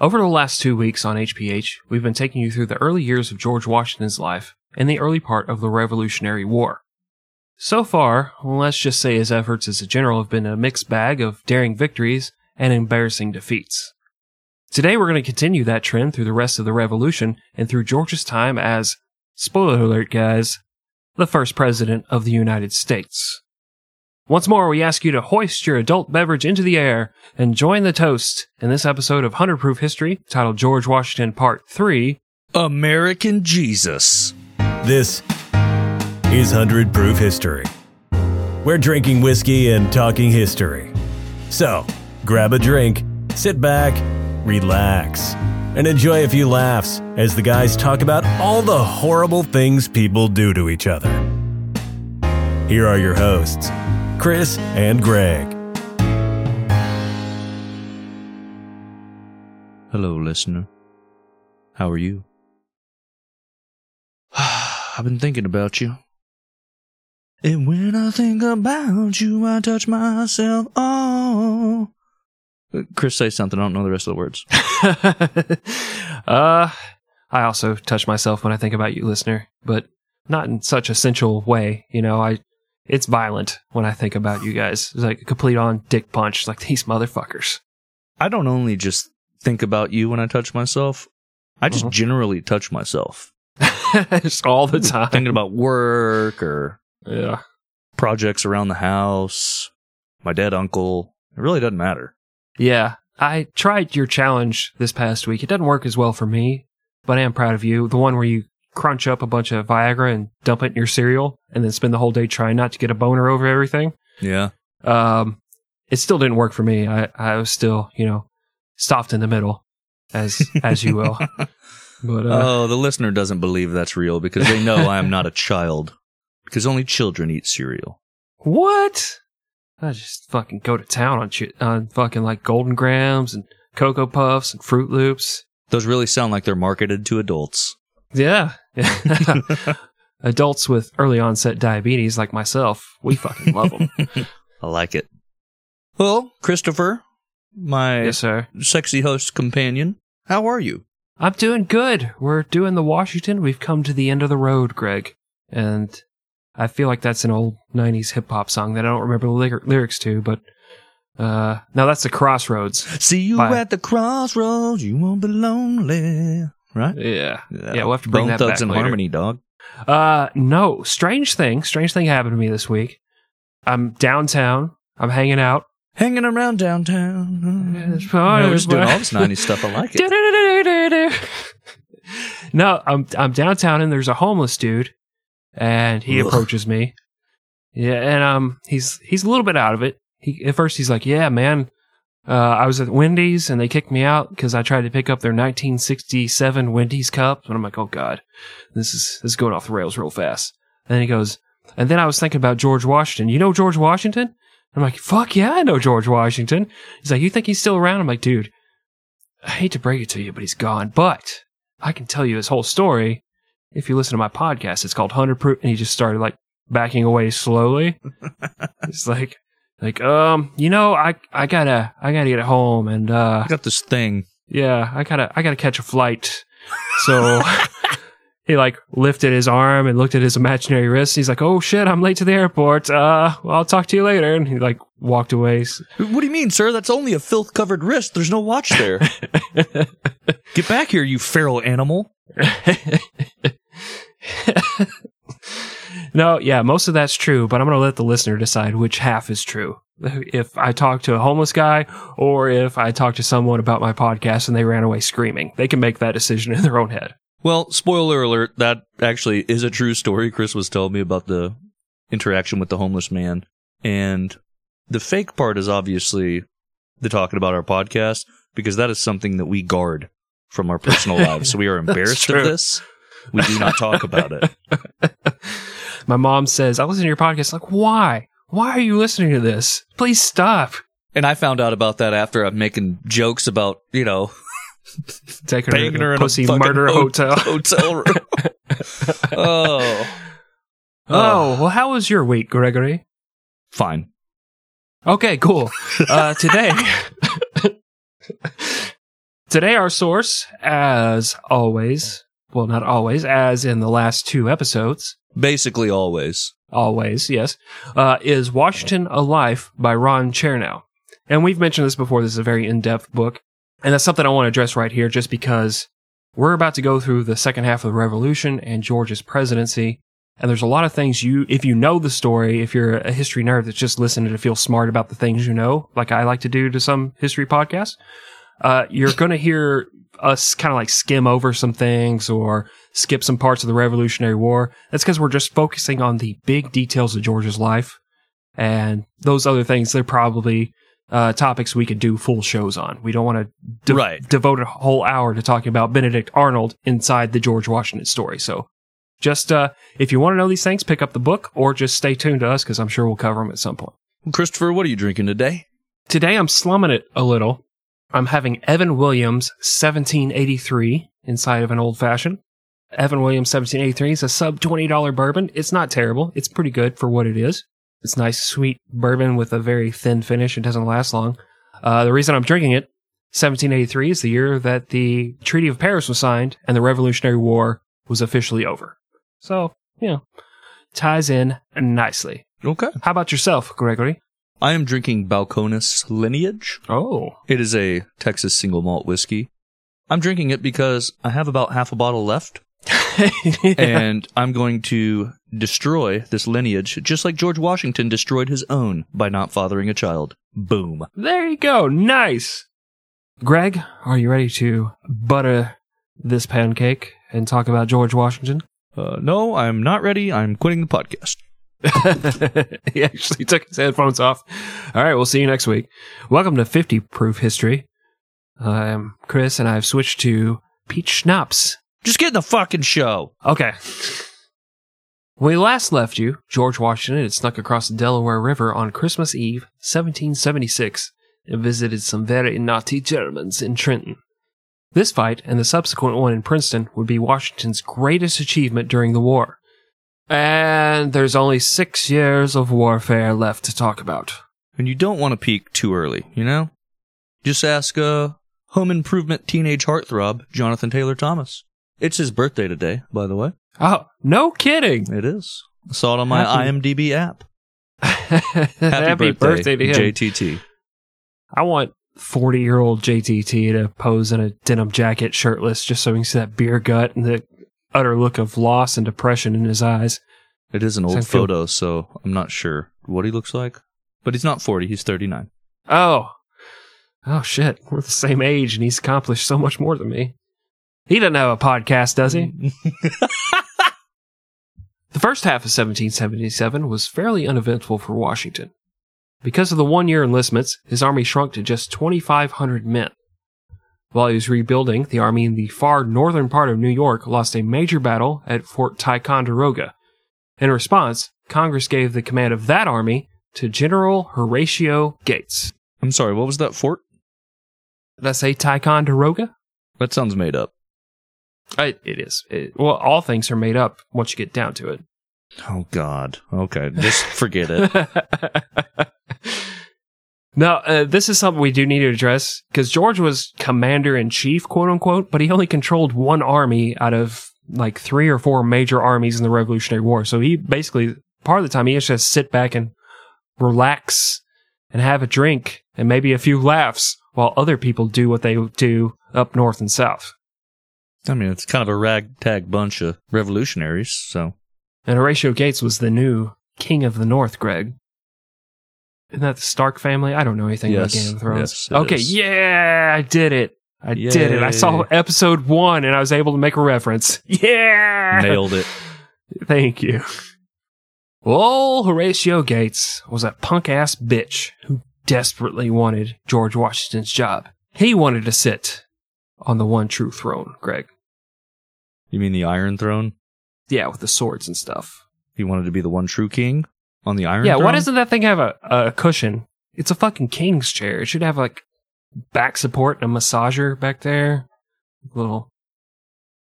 Over the last two weeks on HPH, we've been taking you through the early years of George Washington's life and the early part of the Revolutionary War. So far, let's just say his efforts as a general have been a mixed bag of daring victories and embarrassing defeats. Today we're going to continue that trend through the rest of the Revolution and through George's time as, spoiler alert guys, the first president of the United States. Once more, we ask you to hoist your adult beverage into the air and join the toast in this episode of 100 Proof History titled George Washington Part 3 American Jesus. This is 100 Proof History. We're drinking whiskey and talking history. So, grab a drink, sit back, relax, and enjoy a few laughs as the guys talk about all the horrible things people do to each other. Here are your hosts, Chris and Greg. Hello, listener. How are you? I've been thinking about you. And when I think about you, I touch myself. Oh. Chris, say something. I don't know the rest of the words. uh, I also touch myself when I think about you, listener, but not in such a sensual way. You know, I it's violent when I think about you guys. It's like a complete on dick punch, like these motherfuckers. I don't only just think about you when I touch myself. I just Uh-huh. generally touch myself. just all the time. Thinking about work or yeah. projects around the house, my dead uncle. It really doesn't matter. Yeah. I tried your challenge this past week. It doesn't work as well for me, but I am proud of you. The one where you crunch up a bunch of Viagra and dump it in your cereal and then spend the whole day trying not to get a boner over everything. Yeah. Um, it still didn't work for me. I, I was still, you know, stopped in the middle, as as you will. But uh, oh, the listener doesn't believe that's real because they know I am not a child. Because only children eat cereal. what? I just fucking go to town on chi- on fucking like Golden Grahams and Cocoa Puffs and Froot Loops. Those really sound like they're marketed to adults. Yeah. Adults with early onset diabetes like myself, we fucking love them. I like it. Well, Christopher, my yes, sir. sexy host companion, how are you? I'm doing good. We're doing the Washington. We've come to the end of the road, Greg. And I feel like that's an old 90s hip hop song that I don't remember the lyr- lyrics to, but uh no, that's the Crossroads. See you Bye. at the crossroads, you won't be lonely. Right? Yeah. Yeah, we'll have to bring Bone that Thugs back and later. Harmony, dog. Uh no, strange thing, strange thing happened to me this week. I'm downtown. I'm hanging out. Hanging around downtown. Fine. we're just doing all this 90s stuff. I like it. No, I'm I'm downtown and there's a homeless dude, and he Ugh. approaches me. Yeah, and um, he's he's a little bit out of it. He at first he's like, "Yeah, man, uh, I was at Wendy's and they kicked me out because I tried to pick up their 1967 Wendy's cup." And I'm like, "Oh God, this is this is going off the rails real fast." And then he goes, and then I was thinking about George Washington. You know George Washington? I'm like, "Fuck yeah, I know George Washington." He's like, "You think he's still around?" I'm like, "Dude." I hate to break it to you, but he's gone. But I can tell you his whole story if you listen to my podcast. It's called Hundred Proof, and he just started like backing away slowly. it's like, like, um, you know, I, I gotta, I gotta get home, and uh, I got this thing. yeah, I gotta, I gotta catch a flight. So he like lifted his arm and looked at his imaginary wrist. He's like, oh shit, I'm late to the airport. Uh, well, I'll talk to you later. And he like walked away. What do you mean, sir? That's only a filth covered wrist. There's no watch there. Get back here, you feral animal. no, yeah, most of that's true, but I'm going to let the listener decide which half is true. If I talk to a homeless guy or if I talk to someone about my podcast and they ran away screaming, they can make that decision in their own head. Well, spoiler alert, that actually is a true story. Chris was telling me about the interaction with the homeless man. And the fake part is obviously the talking about our podcast because that is something that we guard from our personal lives. So we are embarrassed of this. We do not talk about it. My mom says, I listen to your podcast. Like, why? Why are you listening to this? Please stop. And I found out about that after I'm making jokes about, you know, Taking her, her in a pussy murder ho- hotel. hotel room. oh, Oh, well, how was your week, Gregory? fine. Okay, cool. Uh, today, Today, our source, as always, well, not always, as in the last two episodes, Basically, always. always, yes, uh, is Washington a Life by Ron Chernow. And we've mentioned this before. This is a very in depth book. And that's something I want to address right here just because we're about to go through the second half of the revolution and George's presidency. And there's a lot of things you, if you know the story, if you're a history nerd that's just listening to feel smart about the things you know, like I like to do to some history podcasts, uh, you're going to hear us kind of like skim over some things or skip some parts of the Revolutionary War. That's because we're just focusing on the big details of George's life. And those other things, they're probably uh, topics we could do full shows on. We don't want to de- Right. devote a whole hour to talking about Benedict Arnold inside the George Washington story. So just uh, if you want to know these things, pick up the book or just stay tuned to us because I'm sure we'll cover them at some point. Christopher, what are you drinking today? Today I'm slumming it a little. I'm having Evan Williams 1783 inside of an old fashioned. Evan Williams 1783 is a sub $20 bourbon. It's not terrible. It's pretty good for what it is. It's nice, sweet bourbon with a very thin finish. It doesn't last long. Uh, the reason I'm drinking it, 1783 is the year that the Treaty of Paris was signed and the Revolutionary War was officially over. So, you know, ties in nicely. Okay. How about yourself, Gregory? I am drinking Balcones Lineage. Oh, It is a Texas single malt whiskey. I'm drinking it because I have about half a bottle left, and I'm going to destroy this lineage just like George Washington destroyed his own by not fathering a child. Boom. There you go. Nice. Greg, are you ready to butter this pancake and talk about George Washington? Uh, no, I'm not ready. I'm quitting the podcast. he actually took his headphones off. All right, we'll see you next week. Welcome to 50 Proof History. I'm Chris, and I've switched to peach schnapps. Just get in the fucking show. Okay. When we last left you, George Washington had snuck across the Delaware River on Christmas Eve, 1776, and visited some very naughty Germans in Trenton. This fight and the subsequent one in Princeton would be Washington's greatest achievement during the war. And there's only six years of warfare left to talk about. And you don't want to peak too early, you know? Just ask uh, home improvement teenage heartthrob Jonathan Taylor Thomas. It's his birthday today, by the way. Oh, no kidding! It is. I saw it on my Happy- IMDb app. Happy, birthday, to him. JTT. I want 40 year old JTT to pose in a denim jacket, shirtless, just so we can see that beer gut and the utter look of loss and depression in his eyes. It is an old feel- photo, so I'm not sure what he looks like. But he's not 40, he's 39. Oh, oh shit. We're the same age and he's accomplished so much more than me. He doesn't have a podcast, does he? Mm. The first half of 1777 was fairly uneventful for Washington. Because of the one year enlistments, his army shrunk to just 2,500 men. While he was rebuilding, the army in the far northern part of New York lost a major battle at Fort Ticonderoga. In response, Congress gave the command of that army to General Horatio Gates. I'm sorry, what was that fort? Did I say Ticonderoga? That sounds made up. It, it is. It, well, all things are made up once you get down to it. Oh, God. Okay, just forget it. now, uh, this is something we do need to address because George was commander in chief, quote unquote, but he only controlled one army out of like three or four major armies in the Revolutionary War. So he basically, part of the time, he just has to sit back and relax and have a drink and maybe a few laughs while other people do what they do up north and south. I mean, it's kind of a ragtag bunch of revolutionaries, so. And Horatio Gates was the new king of the North, Greg. Isn't that the Stark family? I don't know anything about Yes, Game of Thrones. yes, okay, is. yeah, I did it. I did it. I saw episode one and I was able to make a reference. Yeah! Nailed it. Thank you. Well, Horatio Gates was a punk ass bitch who desperately wanted George Washington's job. He wanted to sit on the one true throne, Greg. You mean the Iron Throne? Yeah, with the swords and stuff. He wanted to be the one true king on the Iron yeah, Throne? why doesn't that thing have a, a cushion? It's a fucking king's chair. It should have like back support and a massager back there. Little.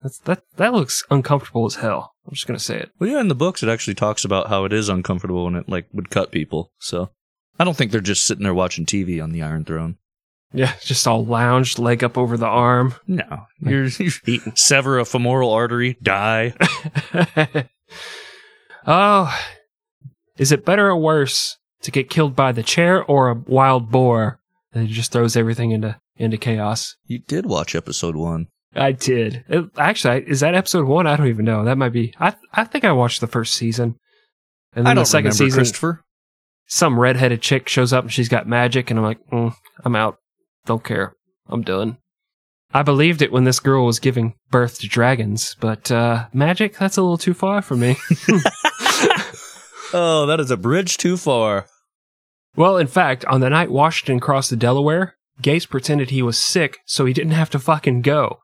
That's that. That looks uncomfortable as hell. I'm just gonna say it. Well, yeah, in the books it actually talks about how it is uncomfortable and it like would cut people. So I don't think they're just sitting there watching TV on the Iron Throne. Yeah, just all lounged, leg up over the arm. No, you're, you Eating. sever a femoral artery, die. oh, is it better or worse to get killed by the chair or a wild boar that just throws everything into into chaos? You did watch episode one. I did. It- actually, is that episode one? I don't even know. That might be. I I think I watched the first season, and then I don't the second remember season, Christopher. some redheaded chick shows up and she's got magic, and I'm like, mm, I'm out. Don't care. I'm done. I believed it when this girl was giving birth to dragons, but uh, magic, that's a little too far for me. Oh, that is a bridge too far. well, in fact, on the night Washington crossed the Delaware, Gates pretended he was sick so he didn't have to fucking go.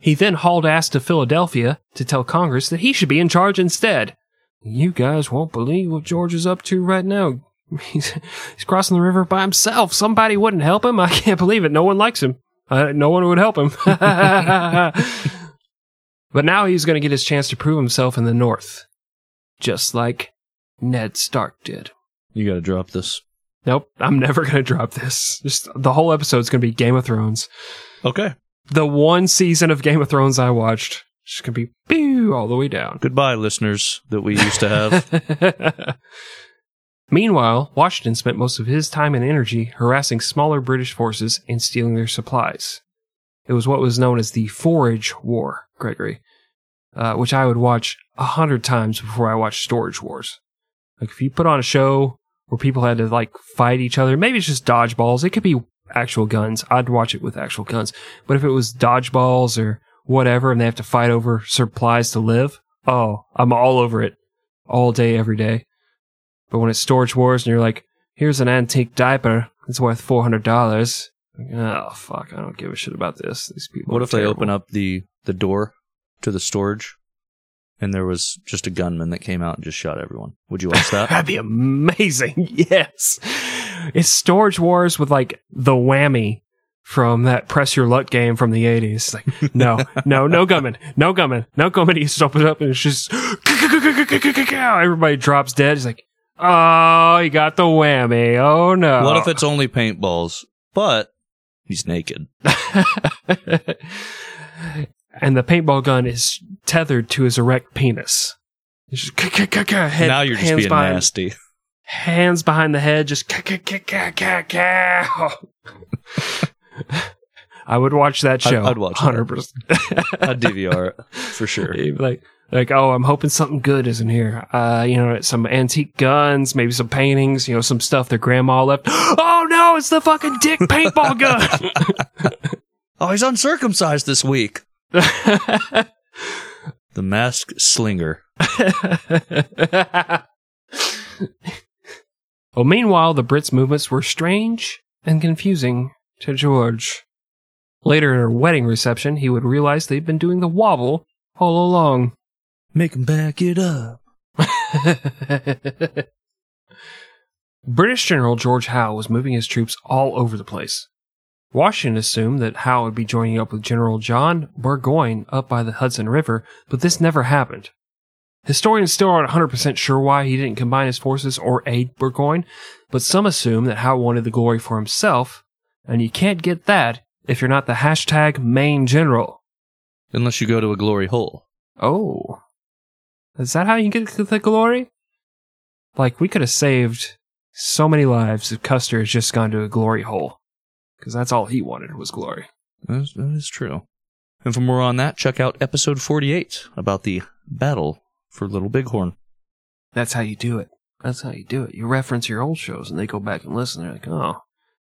He then hauled ass to Philadelphia to tell Congress that he should be in charge instead. You guys won't believe what George is up to right now. He's, he's crossing the river by himself. Somebody wouldn't help him. I can't believe it. No one likes him. Uh, no one would help him. but now he's going to get his chance to prove himself in the North. Just like Ned Stark did. You got to drop this. Nope, I'm never going to drop this. Just the whole episode's going to be Game of Thrones. Okay. The one season of Game of Thrones I watched. Just going to be pew all the way down. Goodbye, listeners that we used to have. Meanwhile, Washington spent most of his time and energy harassing smaller British forces and stealing their supplies. It was what was known as the Forage War, Gregory, uh, which I would watch a hundred times before I watched Storage Wars. Like if you put on a show where people had to like fight each other, maybe it's just dodgeballs. It could be actual guns. I'd watch it with actual guns. But if it was dodgeballs or whatever, and they have to fight over supplies to live, oh, I'm all over it, all day, every day. But when it's Storage Wars and you're like, here's an antique diaper, it's worth four hundred dollars. Oh fuck! I don't give a shit about this. These people. what if they open up the the door to the storage, and there was just a gunman that came out and just shot everyone? Would you watch that? That'd be amazing. Yes, it's Storage Wars with like the whammy from that Press Your Luck game from the eighties. Like, no, no, no gunman, no gunman, no gunman. He just opens up and it's just everybody drops dead. He's like, oh, he got the whammy. Oh no. What if it's only paintballs, but he's naked? and the paintball gun is tethered to his erect penis. It's just head, now you're just being behind, nasty. hands behind the head, just I would watch that show. I'd watch that. hundred percent. I'd DVR it for sure. Like, like, oh, I'm hoping something good is in here. Uh, you know, some antique guns, maybe some paintings, you know, some stuff their grandma left. Oh no, it's the fucking dick paintball gun. Oh, he's uncircumcised this week. The mask slinger. well, meanwhile, the Brits' movements were strange and confusing to George. Later at a wedding reception, he would realize they'd been doing the wobble all along. Make him back it up. British General George Howe was moving his troops all over the place. Washington assumed that Howe would be joining up with General John Burgoyne up by the Hudson River, but this never happened. Historians still aren't 100% sure why he didn't combine his forces or aid Burgoyne, but some assume that Howe wanted the glory for himself, and you can't get that if you're not the hashtag main general. Unless you go to a glory hole. Oh. Is that how you get the glory? Like, we could have saved so many lives if Custer had just gone to a glory hole. Because that's all he wanted was glory. That is, that is true. And for more on that, check out episode 48 about the battle for Little Bighorn. That's how you do it. That's how you do it. You reference your old shows and they go back and listen. They're like, oh,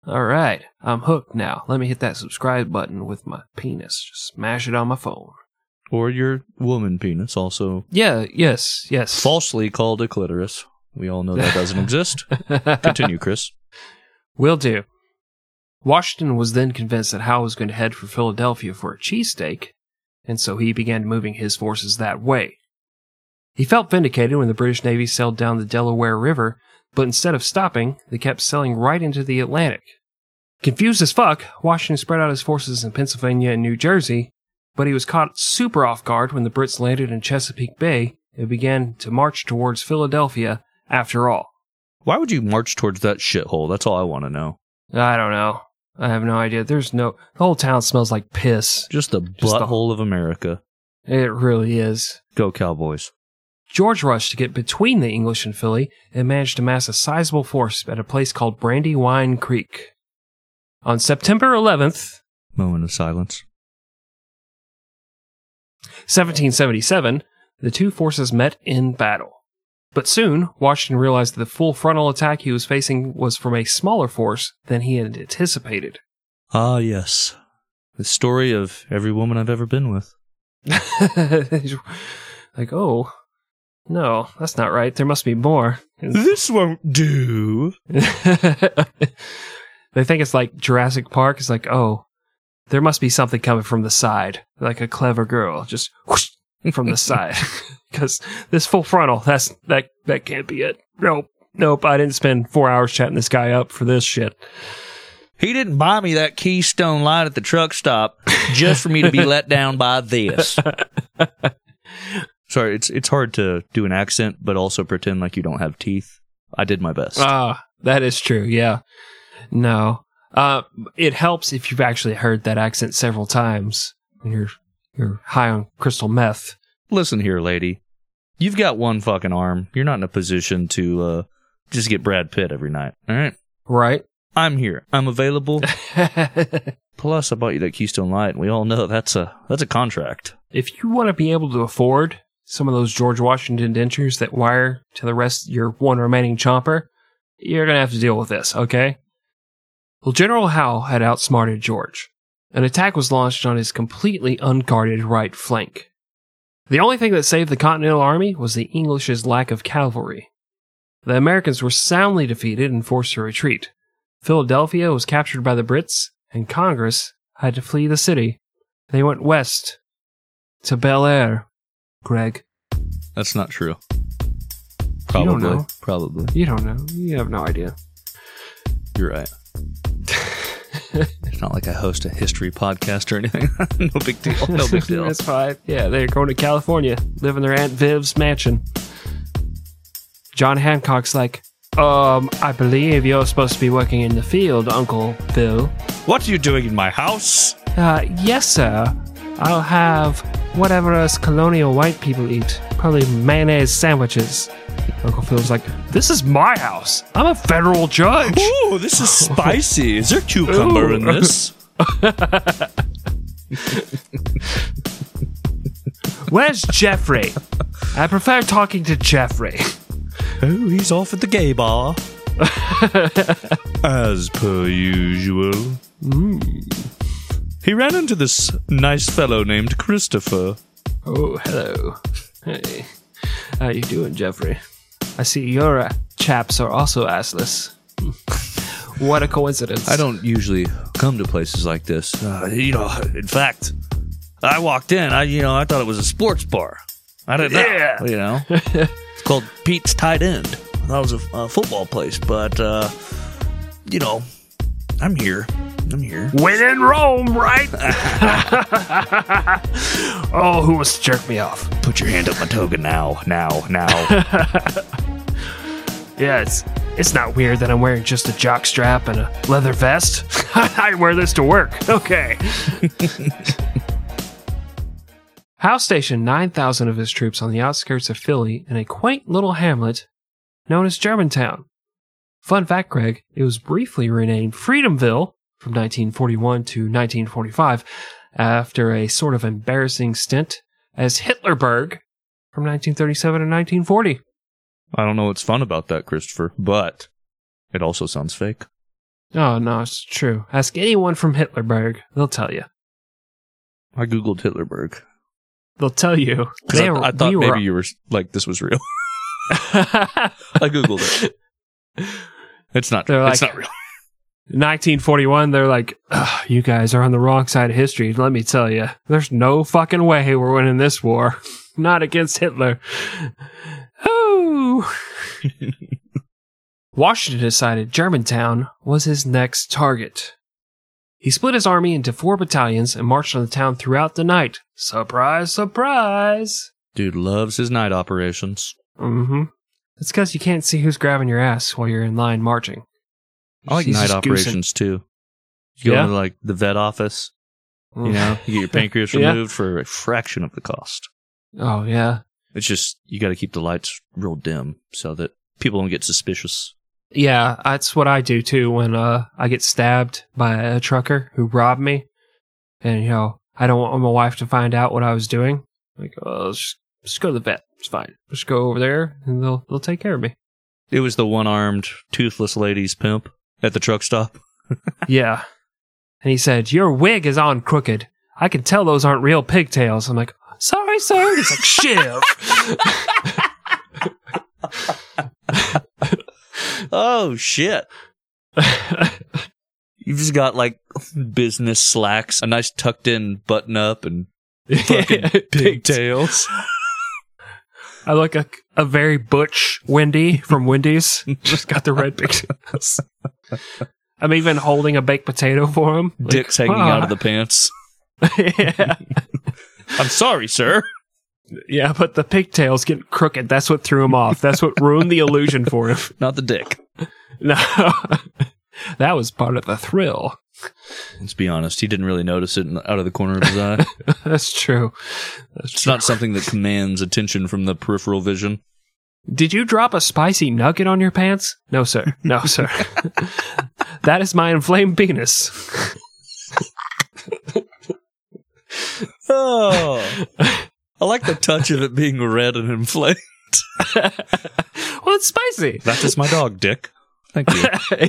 all right, I'm hooked now. Let me hit that subscribe button with my penis. Just smash it on my phone. Or your woman penis, also Yeah, yes, yes. falsely called a clitoris. We all know that doesn't exist. Continue, Chris. Will do. Washington was then convinced that Howe was going to head for Philadelphia for a cheesesteak, and so he began moving his forces that way. He felt vindicated when the British Navy sailed down the Delaware River, but instead of stopping, they kept sailing right into the Atlantic. Confused as fuck, Washington spread out his forces in Pennsylvania and New Jersey, but he was caught super off guard when the Brits landed in Chesapeake Bay and began to march towards Philadelphia after all. Why would you march towards that shithole? That's all I want to know. I don't know. I have no idea. There's no. The whole town smells like piss. Just the butthole of America. It really is. Go Cowboys. George rushed to get between the English and Philly and managed to mass a sizable force at a place called Brandywine Creek. On September 11th, Moment of silence. 1777, the two forces met in battle. But soon, Washington realized that the full frontal attack he was facing was from a smaller force than he had anticipated. Ah, yes. The story of every woman I've ever been with. like, oh, no, that's not right. There must be more. This won't do. they think it's like Jurassic Park. It's like, oh, there must be something coming from the side, like a clever girl, just whoosh from the side. Because this full frontal, that's that that can't be it. Nope, nope. I didn't spend four hours chatting this guy up for this shit. He didn't buy me that Keystone Light at the truck stop just for me to be let down by this. Sorry, it's it's hard to do an accent, but also pretend like you don't have teeth. I did my best. Ah, that is true. Yeah. No. Uh, it helps if you've actually heard that accent several times when you're you're high on crystal meth. Listen here, lady. You've got one fucking arm. You're not in a position to uh, just get Brad Pitt every night. All right. Right? I'm here. I'm available. Plus, I bought you that Keystone Light, and we all know that's a that's a contract. if you want to be able to afford some of those George Washington dentures that wire to the rest of your one remaining chomper, you're going to have to deal with this, okay? Well, General Howe had outsmarted George. An attack was launched on his completely unguarded right flank. The only thing that saved the Continental Army was the English's lack of cavalry. The Americans were soundly defeated and forced to retreat. Philadelphia was captured by the Brits, and Congress had to flee the city. They went west to Bel Air. Greg, That's not true. You Probably. don't know. Probably. you don't know. You have no idea. You're right. It's not like I host a history podcast or anything. no big deal. No big deal. That's fine. Yeah, they're going to California, live in their Aunt Viv's mansion. John Hancock's like, um, I believe you're supposed to be working in the field, Uncle Phil. What are you doing in my house? Uh, yes, sir. I'll have whatever us colonial white people eat. Probably mayonnaise sandwiches. Uncle Phil's like, this is my house. I'm a federal judge. Ooh, this is spicy. Is there cucumber in this? Where's Jeffrey? I prefer talking to Jeffrey. Oh, he's off at the gay bar. As per usual. Mm. He ran into this nice fellow named Christopher. Oh, hello. Hey. How you doing, Jeffrey? I see your uh, chaps are also assless. what a coincidence. I don't usually come to places like this. Uh, you know, in fact, I walked in. I, you know, I thought it was a sports bar. I didn't Yeah. know. You know, it's called Pete's Tight End. I thought it was a, a football place, but uh, you know, I'm here. I'm here. When in Rome, right? oh, who wants to jerk me off? Put your hand up my toga now, now, now. Yeah, it's it's not weird that I'm wearing just a jock strap and a leather vest. I wear this to work. Okay. Howe stationed 9,000 of his troops on the outskirts of Philly in a quaint little hamlet known as Germantown. Fun fact, Greg, it was briefly renamed Freedomville from 1941 to 1945 after a sort of embarrassing stint as Hitlerberg from 1937 to 1940. I don't know what's fun about that, Christopher, but it also sounds fake. Oh, no, it's true. Ask anyone from Hitlerberg. They'll tell you. I googled Hitlerberg. They'll tell you. They I, I thought we maybe were- you were like this was real. I googled it. It's not. They're it's like- not real. 1941, they're like, "Ugh, you guys are on the wrong side of history. Let me tell you, there's no fucking way we're winning this war. Not against Hitler. Oh. Washington decided Germantown was his next target. He split his army into four battalions and marched on the town throughout the night. Surprise, surprise. Dude loves his night operations. Mm-hmm. It's because you can't see who's grabbing your ass while you're in line marching. I like night just operations too. You go Yeah. into like the vet office, you know, you get your pancreas Yeah. removed for a fraction of the cost. Oh yeah. It's just you got to keep the lights real dim so that people don't get suspicious. Yeah, that's what I do too when uh I get stabbed by a trucker who robbed me. And you know, I don't want my wife to find out what I was doing. Like, oh, let's just, just go to the vet. It's fine. Just go over there and they'll they'll take care of me. It was the one-armed, toothless lady's pimp at the truck stop. yeah. And he said, Your wig is on crooked. I can tell those aren't real pigtails. I'm like, sorry, sir. He's like, Shiv. Oh shit! You've just got like business slacks, a nice tucked-in button-up, and fucking pigtails. I look a, a very butch Wendy from Wendy's. Just got the red pigtails. I'm even holding a baked potato for him. Like, Dicks hanging "Ah." out of the pants. yeah. I'm sorry, sir. yeah, but the pigtails getting crooked. That's what threw him off. That's what ruined the illusion for him. Not the dick. No, that was part of the thrill. Let's be honest. He didn't really notice it out of the corner of his eye. That's true. That's It's not something that commands attention from the peripheral vision. Did you drop a spicy nugget on your pants? No, sir. No, sir. that is my inflamed penis. Oh, I like the touch of it being red and inflamed. well, it's spicy. That is my dog, Dick. Thank you.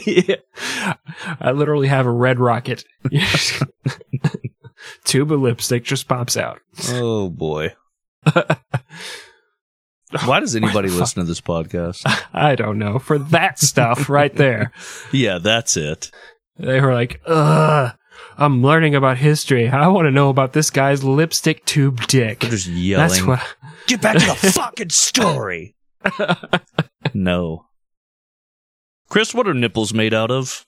Yeah. I literally have a red rocket. Tube of lipstick just pops out. Oh boy. Why does anybody listen to this podcast? I don't know. For that stuff right there. Yeah, that's it. They were like, ugh, I'm learning about history. I want to know about this guy's lipstick tube dick. They're just yelling. That's what. Get back to the fucking story. no. Chris, what are nipples made out of?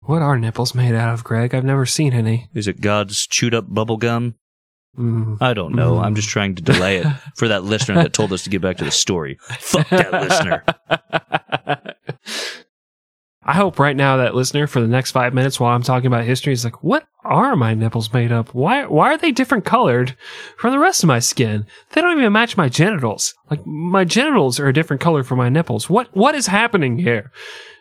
What are nipples made out of, Greg? I've never seen any. Is it God's chewed up bubble gum? Mm. I don't know. Mm. I'm just trying to delay it for that listener that told us to get back to the story. Fuck that listener. I hope right now that listener for the next five minutes while I'm talking about history is like, what are my nipples made of? Why why are they different colored from the rest of my skin? They don't even match my genitals. Like my genitals are a different color from my nipples. What what is happening here?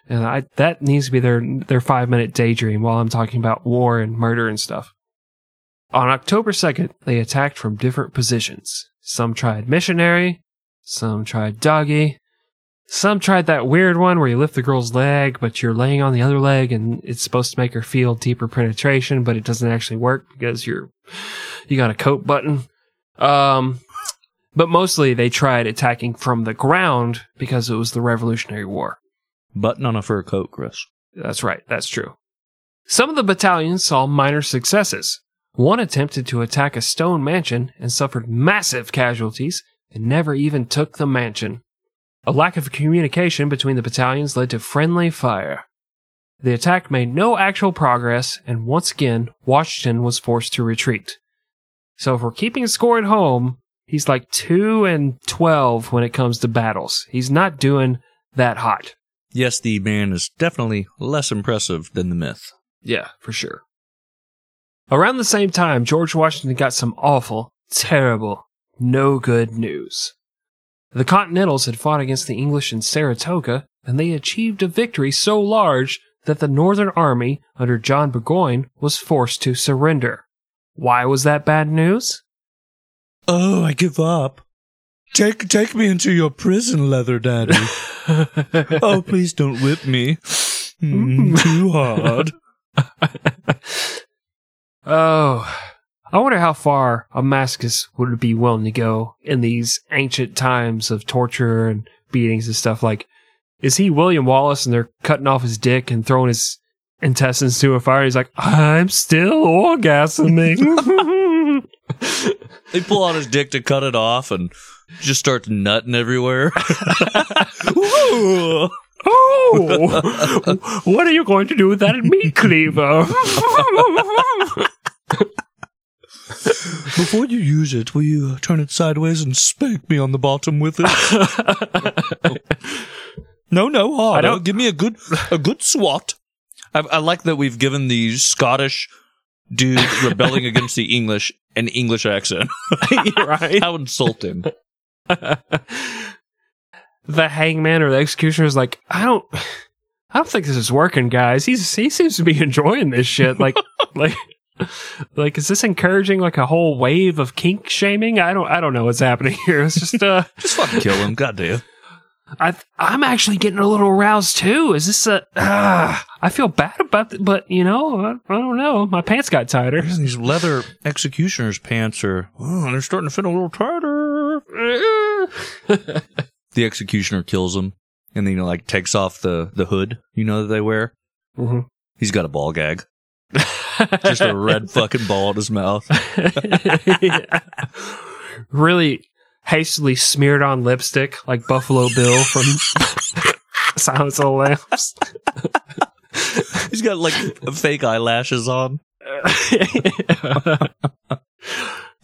And I that needs to be their their five minute daydream while I'm talking about war and murder and stuff. On October 2nd, they attacked from different positions. Some tried missionary, some tried doggy, some tried that weird one where you lift the girl's leg, but you're laying on the other leg and it's supposed to make her feel deeper penetration, but it doesn't actually work because you're, you got a coat button. Um, but mostly they tried attacking from the ground because it was the Revolutionary War. Button on a fur coat, Chris. That's right. That's true. Some of the battalions saw minor successes. One attempted to attack a stone mansion and suffered massive casualties and never even took the mansion. A lack of communication between the battalions led to friendly fire. The attack made no actual progress, and once again, Washington was forced to retreat. So if we're keeping score at home, he's like 2 and 12 when it comes to battles. He's not doing that hot. Yes, the man is definitely less impressive than the myth. Yeah, for sure. Around the same time, George Washington got some awful, terrible, no good news. The Continentals had fought against the English in Saratoga, and they achieved a victory so large that the Northern Army under John Burgoyne was forced to surrender. Why was that bad news? Oh, I give up. Take take me into your prison, leather daddy. oh, please don't whip me. Mm, too hard. oh, I wonder how far a masochist would be willing to go in these ancient times of torture and beatings and stuff. Like, is he William Wallace and they're cutting off his dick and throwing his intestines to a fire? He's like, I'm still orgasming. They pull out his dick to cut it off and just starts nutting everywhere. Ooh. oh, what are you going to do with that meat cleaver? Before you use it, will you turn it sideways and spank me on the bottom with it? no, no, harder. don't- Give me a good, a good swat. I, I like that we've given the Scottish dude rebelling against the English an English accent. right? How insulting. the hangman or the executioner is like, I don't, I don't think this is working, guys. He's he seems to be enjoying this shit. Like, like, like, is this encouraging like a whole wave of kink shaming? I don't, I don't know what's happening here. It's just, uh, Just fucking kill him. God damn. I, I'm actually getting a little aroused too. Is this a? Uh, I feel bad about it, but you know, I, I don't know. My pants got tighter. These leather executioner's pants are, oh, they're starting to fit a little tighter. The executioner kills him and then he like takes off the, the hood, you know, that they wear. Mhm. He's got a ball gag. Just a red fucking ball in his mouth. really hastily smeared on lipstick like Buffalo Bill from Silence of the Lambs. He's got like fake eyelashes on.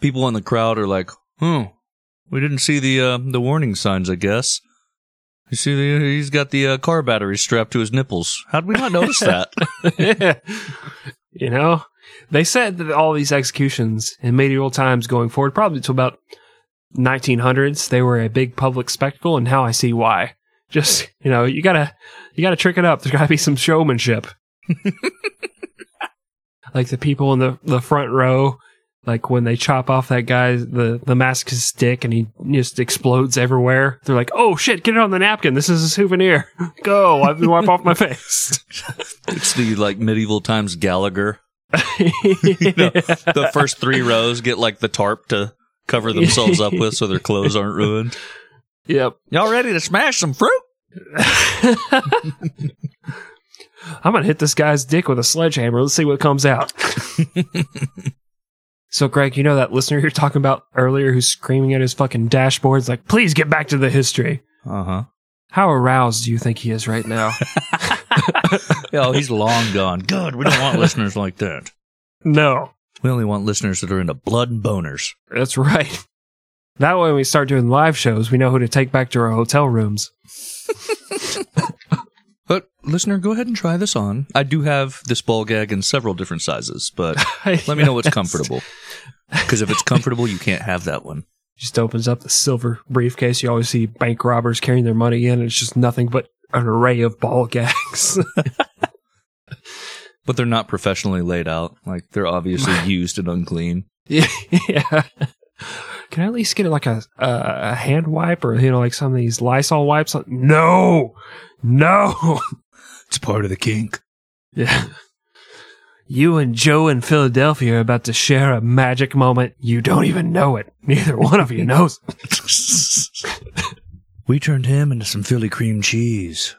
People in the crowd are like, "Hmm, we didn't see the uh, the warning signs. I guess you see, the, he's got the uh, car battery strapped to his nipples. How did we not notice that? you know, they said that all these executions in medieval times going forward, probably to about 1900s, they were a big public spectacle, and now I see why. Just you know, you gotta you gotta trick it up. There's gotta be some showmanship. like the people in the the front row, like when they chop off that guy the the mask's stick and he just explodes everywhere. They're like, "Oh shit, get it on the napkin. This is a souvenir. Go, I've been wipe off my face." it's the like medieval times Gallagher. You know, the first three rows get like the tarp to cover themselves up with so their clothes aren't ruined. Yep. Y'all ready to smash some fruit? I'm gonna hit this guy's dick with a sledgehammer. Let's see what comes out. So, Greg, you know that listener you're talking about earlier who's screaming at his fucking dashboards like, "Please get back to the history." Uh huh. How aroused do you think he is right now? Oh, he's long gone. Good. We don't want listeners like that. no, We only want listeners that are into blood and boners. that's right. That way, when we start doing live shows, we know who to take back to our hotel rooms. But listener, go ahead and try this on. I do have this ball gag in several different sizes, but let me know what's comfortable. Because if it's comfortable, you can't have that one. Just opens up the silver briefcase. You always see bank robbers carrying their money in. And it's just nothing but an array of ball gags. But they're not professionally laid out. Like they're obviously used and unclean. yeah. Can I at least get like a a hand wipe or you know like some of these Lysol wipes? No, no. It's part of the kink. Yeah. You and Joe in Philadelphia are about to share a magic moment. You don't even know it. Neither one of you knows. We turned him into some Philly cream cheese.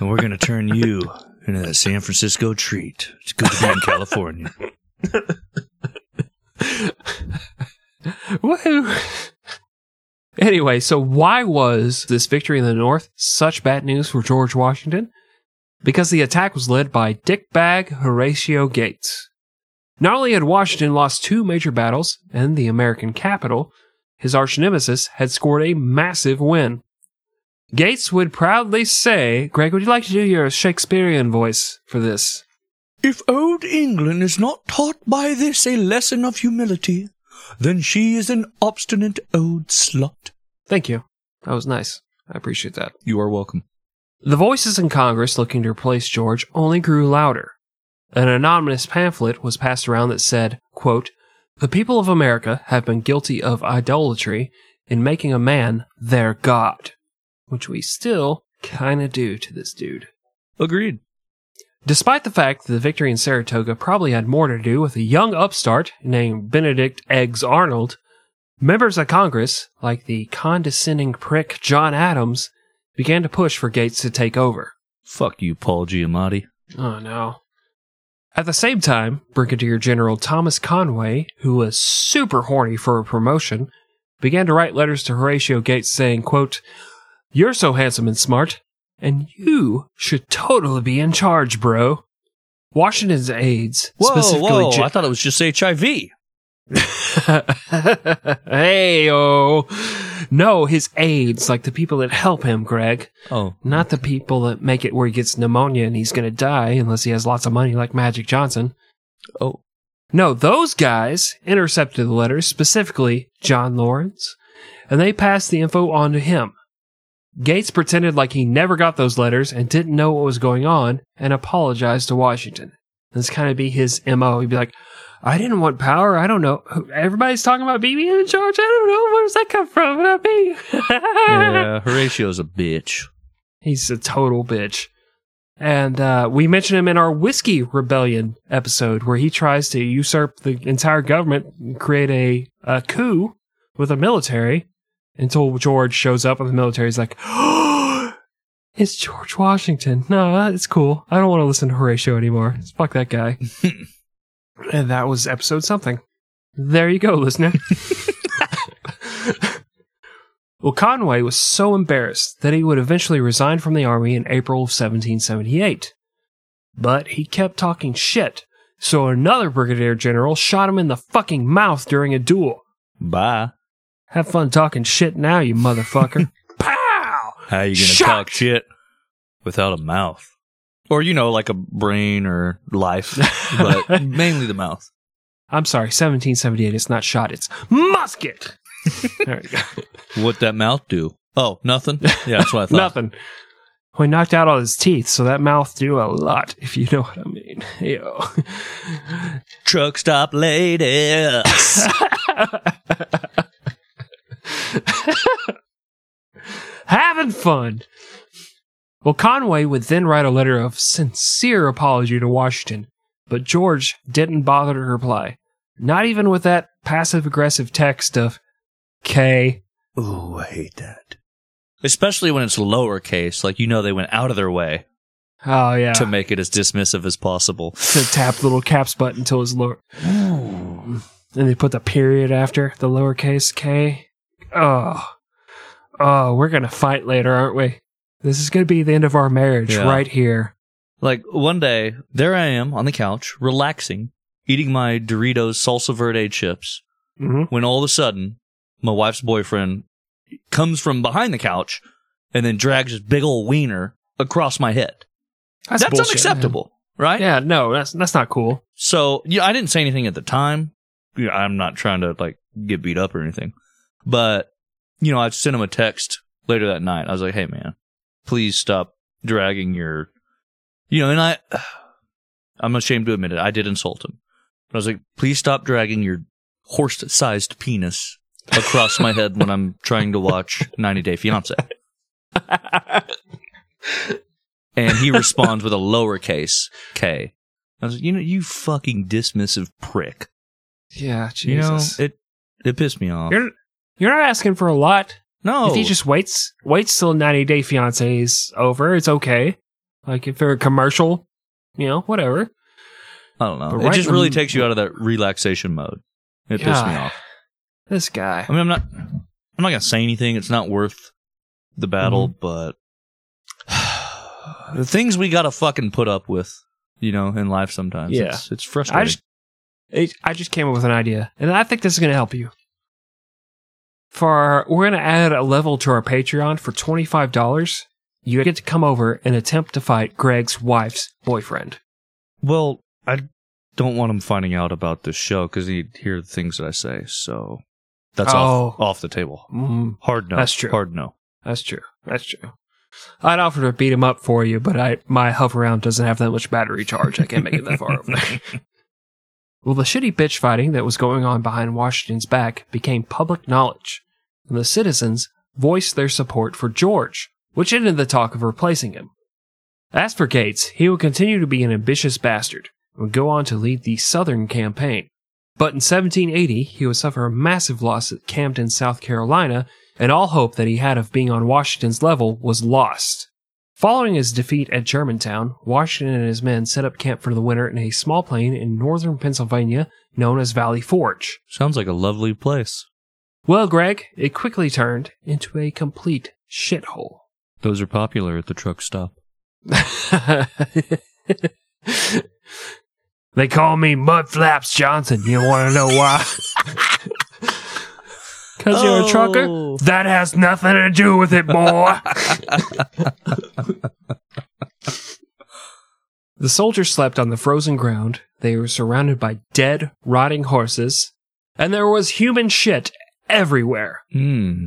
and we're going to turn you into that San Francisco treat. It's good to be in California. Woohoo! Anyway, so why was this victory in the North such bad news for George Washington? Because the attack was led by Dick Bag Horatio Gates. Not only had Washington lost two major battles and the American capital, his arch nemesis had scored a massive win. Gates would proudly say, Greg, would you like to do your Shakespearean voice for this? If old England is not taught by this a lesson of humility, then she is an obstinate old slut. Thank you. That was nice. I appreciate that. You are welcome. The voices in Congress looking to replace George only grew louder. An anonymous pamphlet was passed around that said, quote, The people of America have been guilty of idolatry in making a man their god, which we still kinda do to this dude. Agreed. Despite the fact that the victory in Saratoga probably had more to do with a young upstart named Benedict Eggs Arnold, members of Congress, like the condescending prick John Adams, began to push for Gates to take over. Fuck you, Paul Giamatti. Oh no. At the same time, Brigadier General Thomas Conway, who was super horny for a promotion, began to write letters to Horatio Gates saying, quote, You're so handsome and smart, and you should totally be in charge, bro. Washington's aides, Whoa, specifically whoa! Ja- I thought it was just HIV. hey, oh. No, his aides, like the people that help him, Greg. Oh, Not the people that make it where he gets pneumonia and he's going to die unless he has lots of money like Magic Johnson. oh, No, those guys intercepted the letters, specifically John Laurens, and they passed the info on to him. Gates pretended like he never got those letters and didn't know what was going on and apologized to Washington. This kind of be his MO. He'd be like, I didn't want power. I don't know. Everybody's talking about being in charge. I don't know. Where does that come from? Not me. yeah. Horatio's a bitch. He's a total bitch. And uh, we mentioned him in our Whiskey Rebellion episode, where he tries to usurp the entire government and create a, a coup with a military until George shows up and the military is like, oh, it's George Washington. No, it's cool. I don't want to listen to Horatio anymore. Fuck that guy. and that was episode something. There you go, listener. Well, Conway was so embarrassed that he would eventually resign from the army in April of 1778. But he kept talking shit, so another brigadier general shot him in the fucking mouth during a duel. Bye. Have fun talking shit now, you motherfucker. Pow! How you gonna Shot! talk shit without a mouth? Or you know, like a brain or life, but mainly the mouth. I'm sorry, 1778. It's not shot, it's musket! there you go. What that mouth do? Oh, nothing. Yeah, that's what I thought. Nothing. Well, he knocked out all his teeth, so that mouth do a lot, if you know what I mean. Yo. Truck stop lady. having fun. Well, Conway would then write a letter of sincere apology to Washington, but George didn't bother to reply. Not even with that passive aggressive text of K. Ooh, I hate that. Especially when it's lowercase, like you know they went out of their way Oh, yeah. to make it as dismissive as possible. to tap the little caps button until it's lower. And they put the period after the lowercase k. Oh. Oh, we're going to fight later, aren't we? This is going to be the end of our marriage Yeah. right here. Like one day, there I am on the couch, relaxing, eating my Doritos salsa verde chips, hmm when all of a sudden, my wife's boyfriend comes from behind the couch and then drags his big old wiener across my head. That's, bullshit, unacceptable, right? Yeah, no, that's that's not cool. So, yeah, I didn't say anything at the time. I'm not trying to like get beat up or anything, but you know, I sent him a text later that night. I was like, "Hey, man, please stop dragging your," you know, and I, I'm ashamed to admit it. I did insult him, but I was like, "Please stop dragging your horse-sized penis across my head when I'm trying to watch 90 Day Fiance." And he responds with a lowercase k. I was like, you know, you fucking dismissive prick. Yeah, You know, Jesus. it it pissed me off. you're you're not asking for a lot. no, If he just waits waits till 90 Day Fiance is over, it's okay. Like if they're a commercial, you know, whatever. I don't know. but It right just really takes you out of that relaxation mode. It pissed me off. This guy. I mean, I'm not. I'm not gonna say anything. It's not worth the battle, Mm-hmm. but the things we gotta fucking put up with, you know, in life sometimes. Yeah. it's, it's frustrating. I just it, I just came up with an idea, and I think this is going to help you. For our, we're going to add a level to our Patreon for twenty five dollars. You get to come over and attempt to fight Greg's wife's boyfriend. well, I don't want him finding out about this show because he'd hear the things that I say. So that's off Oh. off the table. Mm, Hard no. That's true. Hard no. that's true. That's true. I'd offer to beat him up for you, but I my hover round doesn't have that much battery charge. I can't make it that far over there. Well, the shitty bitch fighting that was going on behind Washington's back became public knowledge, and the citizens voiced their support for George, which ended the talk of replacing him. As for Gates, he would continue to be an ambitious bastard and would go on to lead the Southern campaign. But in 1780, he would suffer a massive loss at Camden, South Carolina, and all hope that he had of being on Washington's level was lost. Following his defeat at Germantown, Washington and his men set up camp for the winter in a small plain in northern Pennsylvania known as Valley Forge. Sounds like a lovely place. Well, Greg, it quickly turned into a complete shithole. Those are popular at the truck stop. they call me Mudflaps Johnson. You want to know why? Because you're a trucker? Oh. That has nothing to do with it, boy. the soldiers slept on the frozen ground. They were surrounded by dead, rotting horses, and there was human shit everywhere. Hmm.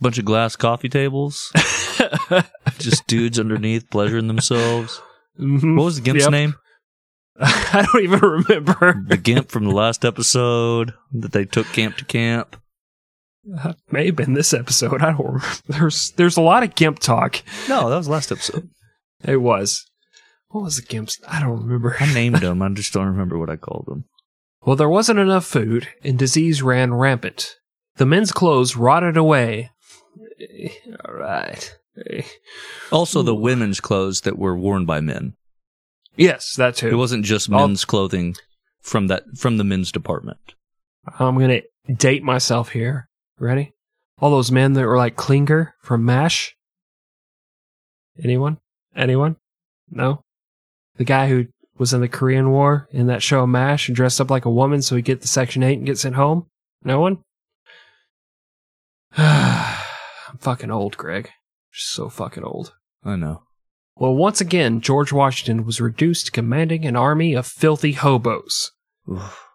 Bunch of glass coffee tables. Just dudes underneath pleasuring themselves. Mhm. What was the gimp's Yep. name? I don't even remember. The gimp from the last episode that they took camp to camp. May have been this episode. I don't remember. There's there's a lot of gimp talk. No, that was last episode. It was. What was the gimp's? I don't remember. I named them. I just don't remember what I called them. Well, there wasn't enough food, and disease ran rampant. The men's clothes rotted away. All right. Also, the women's clothes that were worn by men. Yes, that too. It wasn't just I'll- men's clothing from that from the men's department. I'm gonna date myself here. Ready? All those men that were like Klinger from MASH. Anyone? Anyone? No. The guy who was in the Korean War in that show MASH and dressed up like a woman so he'd get the Section Eight and get sent home. No one. I'm fucking old, Greg. Just so fucking old. I know. Well, once again, George Washington was reduced to commanding an army of filthy hobos. Oof.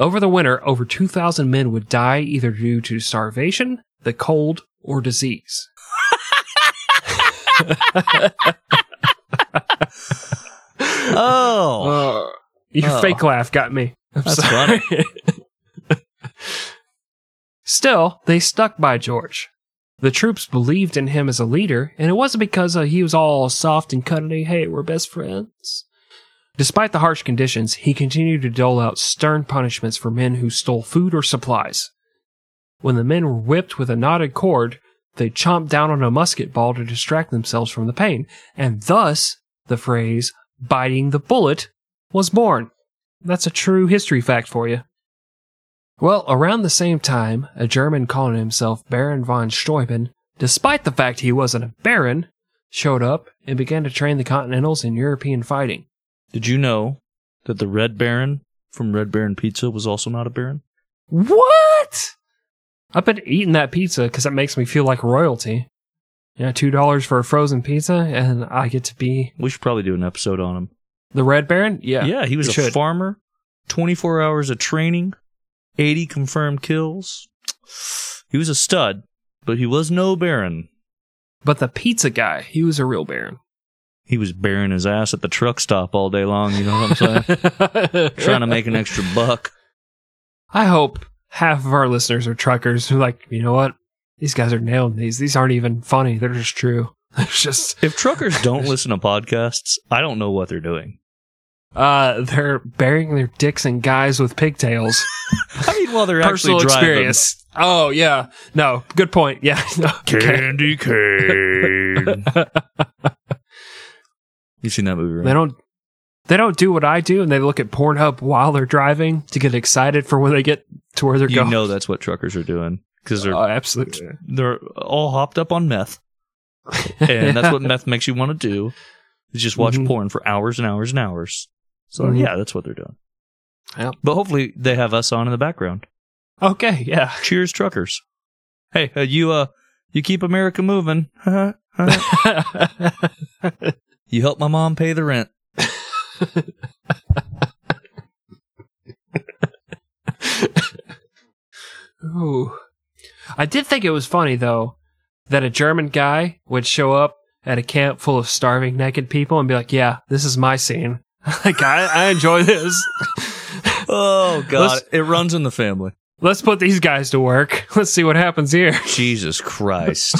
Over the winter, over 2,000 men would die either due to starvation, the cold, or disease. Oh, Uh, your Oh. fake laugh got me. I'm That's sorry. Still, they stuck by George. The troops believed in him as a leader, and it wasn't because uh, he was all soft and cuddly, hey, we're best friends. Despite the harsh conditions, he continued to dole out stern punishments for men who stole food or supplies. When the men were whipped with a knotted cord, they chomped down on a musket ball to distract themselves from the pain, and thus the phrase biting the bullet was born. That's a true history fact for you. Well, around the same time, a German calling himself Baron von Steuben, despite the fact he wasn't a baron, showed up and began to train the Continentals in European fighting. Did you know that the Red Baron from Red Baron Pizza was also not a baron? What? I've been eating that pizza because it makes me feel like royalty. Yeah, two dollars for a frozen pizza, and I get to be We should probably do an episode on him. the Red Baron. Yeah, Yeah, he was a should. farmer, 24 hours of training, 80 confirmed kills. He was a stud, but he was no baron. but the pizza guy, he was a real baron. He was bearing his ass at the truck stop all day long, you know what I'm saying? Trying to make an extra buck. I hope half of our listeners are truckers who like, you know what? These guys are nailing these. These aren't even funny. They're just true. It's just If truckers don't listen to podcasts, I don't know what they're doing. uh they're burying their dicks in guys with pigtails. I mean, while they're Personal actually driving. experience. Oh yeah. No, good point. Yeah. Okay. Candy cane. You seen that movie, right? They don't they don't do what I do and they look at Pornhub while they're driving to get excited for when they get to where they're you going. know that's what truckers are doing because they're Oh, absolutely. they're all hopped up on meth, and that's what meth makes you want to do. Is just watch Mhm. porn for hours and hours and hours. So Mhm. yeah, that's what they're doing. Yep. But hopefully they have us on in the background. Okay, yeah. Cheers, truckers. Hey, uh, you uh, you keep America moving. you help my mom pay the rent. Ooh. I did think it was funny though that a German guy would show up at a camp full of starving naked people and be like, "Yeah, this is my scene. like I, I enjoy this. Oh God, Let's- it runs in the family. Let's put these guys to work. Let's see what happens here." Jesus Christ.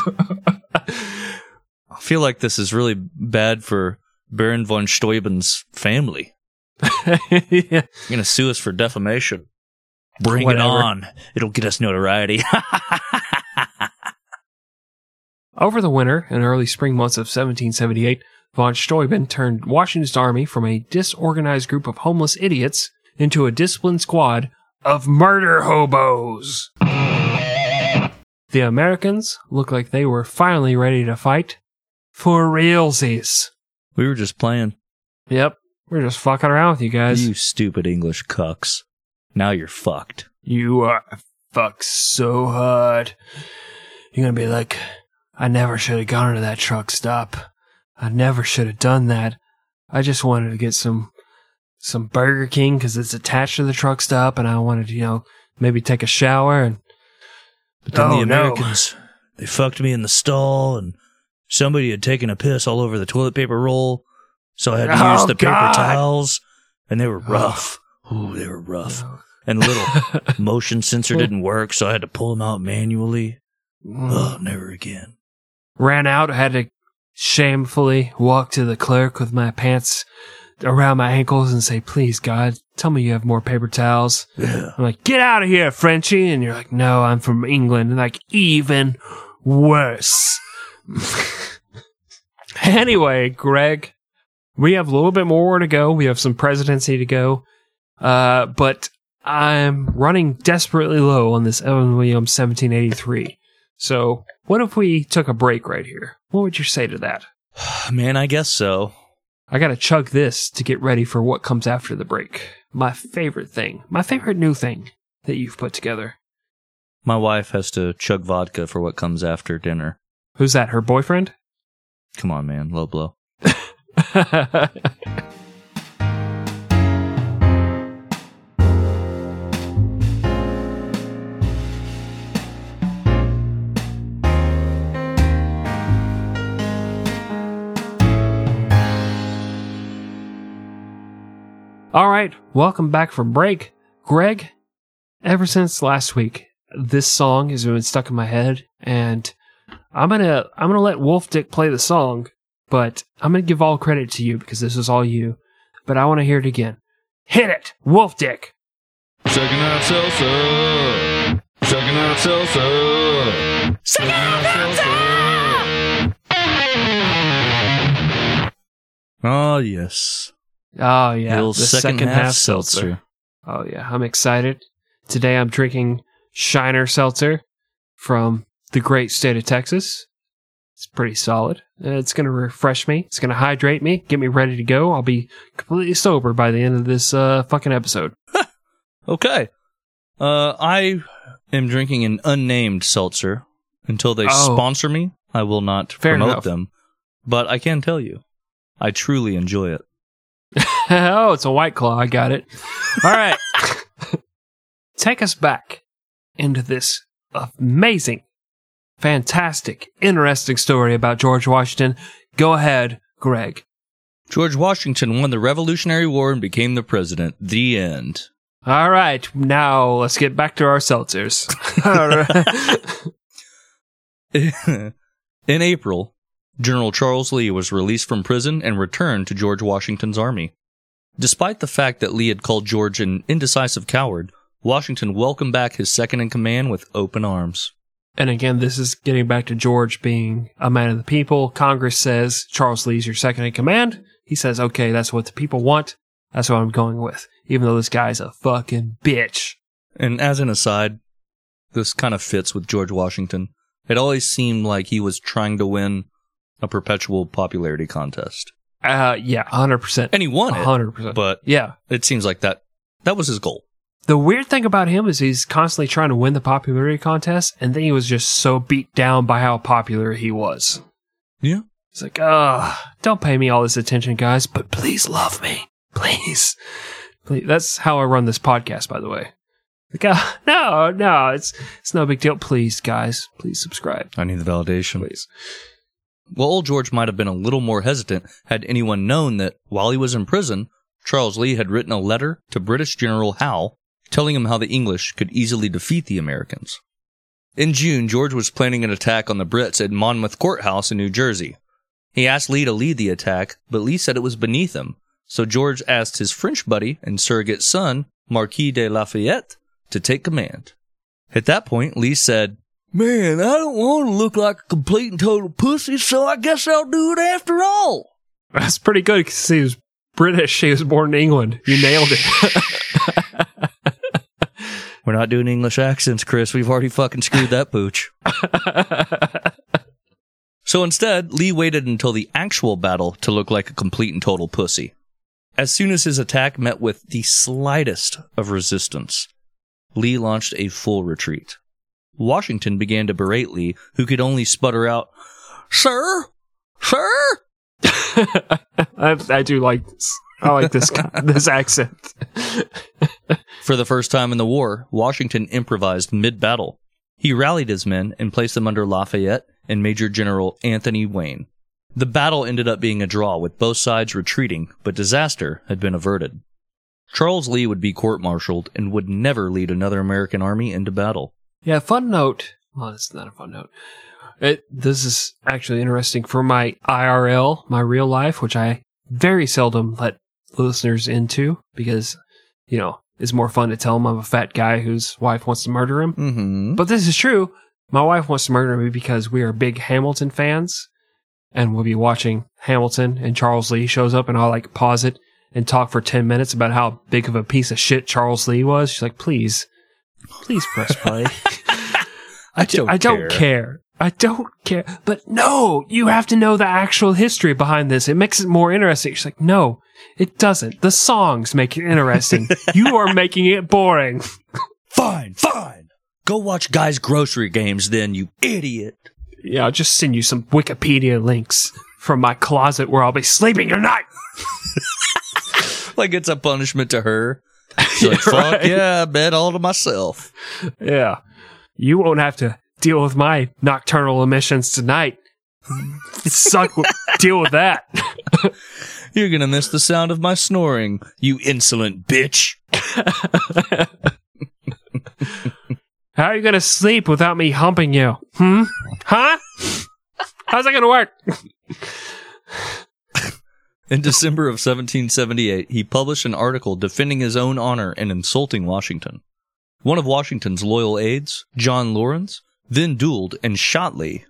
I feel like this is really bad for Baron von Steuben's family. yeah. You're gonna sue us for defamation. Bring Whatever. it on. It'll get us notoriety. Over the winter and early spring months of 1778, von Steuben turned Washington's army from a disorganized group of homeless idiots into a disciplined squad of murder hobos. The Americans looked like they were finally ready to fight for realsies. we were just playing. Yep, we're just fucking around with you guys. You stupid English cucks. Now you're fucked. You are fuck so hard. You're gonna be like, I never should have gone to that truck stop. I never should have done that. I just wanted to get some some Burger King because it's attached to the truck stop, and I wanted to, you know, maybe take a shower and. But then Oh, the no. Americans, they fucked me in the stall, and somebody had taken a piss all over the toilet paper roll, so I had to Oh, use the paper towels, and they were oh. rough. Ooh, they were rough. And the little motion sensor didn't work, so I had to pull them out manually. Oh, never again. ran out. I had to shamefully walk to the clerk with my pants around my ankles and say, "Please, God, tell me you have more paper towels." Yeah. I'm like, "Get out of here, Frenchie!" And you're like, "No, I'm from England." And like, even worse. anyway, Greg, we have a little bit more to go. We have some presidency to go, uh, but I'm running desperately low on this Evan Williams 1783. So, what if we took a break right here? What would you say to that? Man, I guess so. I gotta chug this to get ready for what comes after the break. My favorite thing, my favorite new thing that you've put together. My wife has to chug vodka for what comes after dinner. Who's that? Her boyfriend? Come on, man. Low blow. All right, welcome back from break. Greg, ever since last week, this song has been stuck in my head and I'm going to I'm going to let Wolf Dick play the song, but I'm going to give all credit to you because this is all you. But I want to hear it again. Hit it, Wolf Dick. Second out salsa. Second out salsa. Sucking out salsa. Oh, yes. Oh yeah, the old the second, half, seltzer. Oh yeah, I'm excited. Today I'm drinking Shiner Seltzer from the great state of Texas. It's pretty solid. Uh, It's going to refresh me. It's going to hydrate me, get me ready to go. I'll be completely sober by the end of this uh, fucking episode. Okay. Uh, I am drinking an unnamed seltzer. Until they Oh. sponsor me, I will not Fair promote enough. them. But I can tell you, I truly enjoy it. oh, it's a white claw. I got it. All right. Take us back into this amazing, fantastic, interesting story about George Washington. Go ahead, Greg. George Washington won the Revolutionary War and became the president. The end. All right, now let's get back to our seltzers. All right. In April, General Charles Lee was released from prison and returned to George Washington's army. Despite the fact that Lee had called George an indecisive coward, Washington welcomed back his second in command with open arms. And again, this is getting back to George being a man of the people. Congress says Charles Lee's your second in command. He says, okay, that's what the people want. That's what I'm going with, even though this guy's a fucking bitch. And as an aside, this kind of fits with George Washington. It always seemed like he was trying to win a perpetual popularity contest. Uh, yeah, 100%. And he won it, 100%. but yeah. it seems like that that was his goal. The weird thing about him is he's constantly trying to win the popularity contest, and then he was just so beat down by how popular he was. Yeah. It's like, uh, don't pay me all this attention, guys, but please love me. Please. please. That's how I run this podcast, by the way. Like, uh, no, no, it's it's no big deal. Please, guys, please subscribe. I need the validation. Please. Well, old George might have been a little more hesitant had anyone known that while he was in prison, Charles Lee had written a letter to British General Howe telling him how the English could easily defeat the Americans. In June, George was planning an attack on the Brits at Monmouth Courthouse in New Jersey. He asked Lee to lead the attack, but Lee said it was beneath him, so George asked his French buddy and surrogate son, Marquis de Lafayette, to take command. At that point, Lee said, Man, I don't want to look like a complete and total pussy, so I guess I'll do it after all. That's pretty good because he was British. He was born in England. You nailed it. We're not doing English accents, Chris. We've already fucking screwed that pooch. So instead, Lee waited until the actual battle to look like a complete and total pussy. As soon as his attack met with the slightest of resistance, Lee launched a full retreat. Washington began to berate Lee, who could only sputter out, Sir? Sir? I, I do like this. I like this this accent. For the first time in the war, Washington improvised mid battle. He rallied his men and placed them under Lafayette and Major General Anthony Wayne. The battle ended up being a draw, with both sides retreating, but disaster had been averted. Charles Lee would be court martialed and would never lead another American army into battle. Yeah, fun note. Well, it's not a fun note. It, this is actually interesting for my IRL, my real life, which I very seldom let listeners into because, you know, it's more fun to tell him I'm a fat guy whose wife wants to murder him. Mm-hmm. But this is true. My wife wants to murder me because we are big Hamilton fans and we'll be watching Hamilton and Charles Lee shows up and I'll like pause it and talk for 10 minutes about how big of a piece of shit Charles Lee was. She's like, please, please press play. I don't I don't care. I don't care. But no, you have to know the actual history behind this. It makes it more interesting. She's like, no, it doesn't. The songs make it interesting. you are making it boring. Fine, fine. Go watch Guy's Grocery Games then, you idiot. Yeah, I'll just send you some Wikipedia links from my closet where I'll be sleeping tonight. Like it's a punishment to her. She's like, fuck Right. yeah, I bet all to myself. Yeah. You won't have to deal with my nocturnal emissions tonight. Suck. deal with that. You're gonna miss the sound of my snoring, you insolent bitch. How are you going to sleep without me humping you? Hmm? Huh? How's that going to work? In December of 1778, he published an article defending his own honor and insulting Washington. One of Washington's loyal aides, John Laurens, then dueled and shot Lee.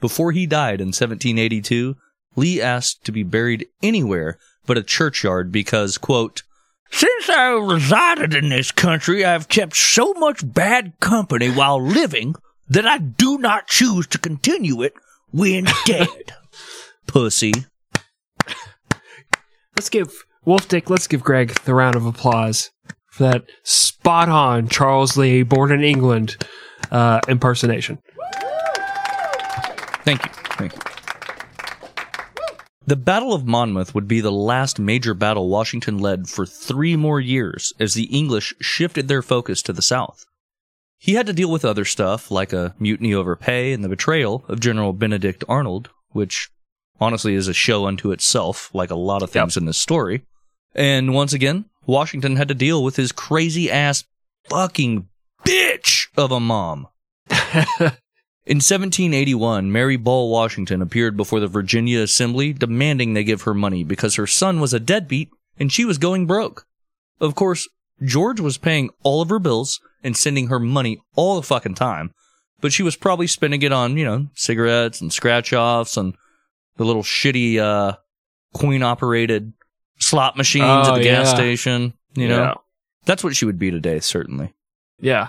Before he died in 1782, Lee asked to be buried anywhere but a churchyard because, quote, Since I resided in this country, I have kept so much bad company while living that I do not choose to continue it when dead. Pussy. Let's give Wolf Dick, let's give Greg the round of applause for that spot on Charles Lee, born in England uh, impersonation. Thank you. Thank you. The Battle of Monmouth would be the last major battle Washington led for three more years as the English shifted their focus to the south. He had to deal with other stuff like a mutiny over pay and the betrayal of General Benedict Arnold, which honestly is a show unto itself, like a lot of things in this story. And once again, Washington had to deal with his crazy ass fucking bitch of a mom. In 1781, Mary Ball Washington appeared before the Virginia Assembly demanding they give her money because her son was a deadbeat and she was going broke. Of course, George was paying all of her bills and sending her money all the fucking time, but she was probably spending it on, you know, cigarettes and scratch offs and the little shitty, uh, queen operated slot machines at Oh, the gas station, you know? Yeah. That's what she would be today, certainly. Yeah.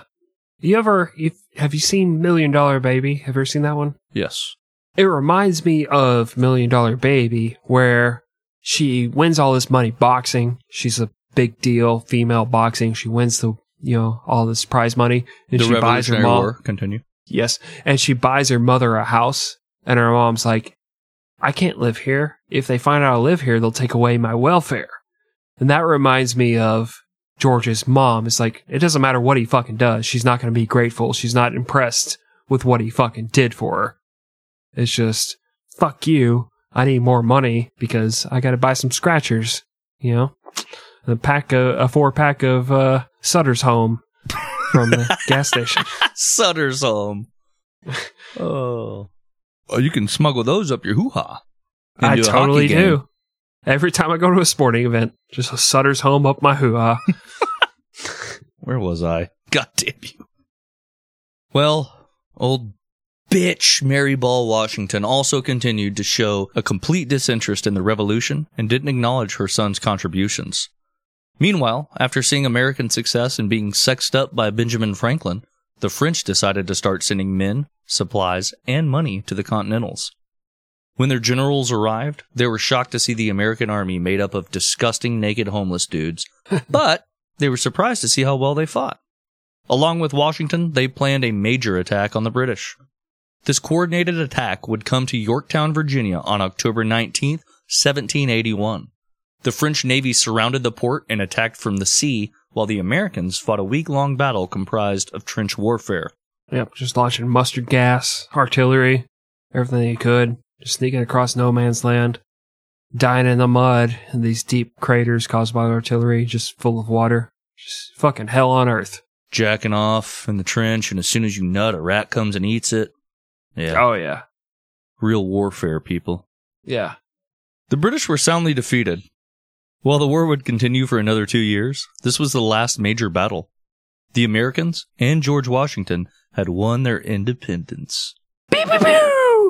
You ever, you, have you seen Million Dollar Baby? Have you ever seen that one? Yes. It reminds me of Million Dollar Baby, where she wins all this money boxing. She's a big deal, female boxing. She wins the, you know, all this prize money. And the she buys her mom. War. Continue. Yes. And she buys her mother a house. And her mom's like, I can't live here. If they find out I live here, they'll take away my welfare. And that reminds me of George's mom. is like, it doesn't matter what he fucking does. She's not going to be grateful. She's not impressed with what he fucking did for her. It's just, fuck you. I need more money because I got to buy some scratchers, you know? A pack of, a four pack of, uh, Sutter's Home from the gas station. Sutter's home. oh. Oh, you can smuggle those up your hoo ha. I totally do. Every time I go to a sporting event, just a Sutter's home up my hoo ha. Where was I? God damn you. Well, old bitch Mary Ball Washington also continued to show a complete disinterest in the revolution and didn't acknowledge her son's contributions. Meanwhile, after seeing American success and being sexed up by Benjamin Franklin, the French decided to start sending men, supplies, and money to the Continentals. When their generals arrived, they were shocked to see the American army made up of disgusting naked homeless dudes, but they were surprised to see how well they fought. Along with Washington, they planned a major attack on the British. This coordinated attack would come to Yorktown, Virginia on October 19th, 1781. The French Navy surrounded the port and attacked from the sea, while the Americans fought a week long battle comprised of trench warfare. Yep, just launching mustard gas, artillery, everything they could, sneaking across no man's land, dying in the mud in these deep craters caused by artillery, just full of water. Just fucking hell on earth. Jacking off in the trench, and as soon as you nut, a rat comes and eats it. Yeah, Oh yeah. real warfare, people. Yeah. The British were soundly defeated. While the war would continue for another two years, this was the last major battle. The Americans and George Washington had won their independence. Pew, pew,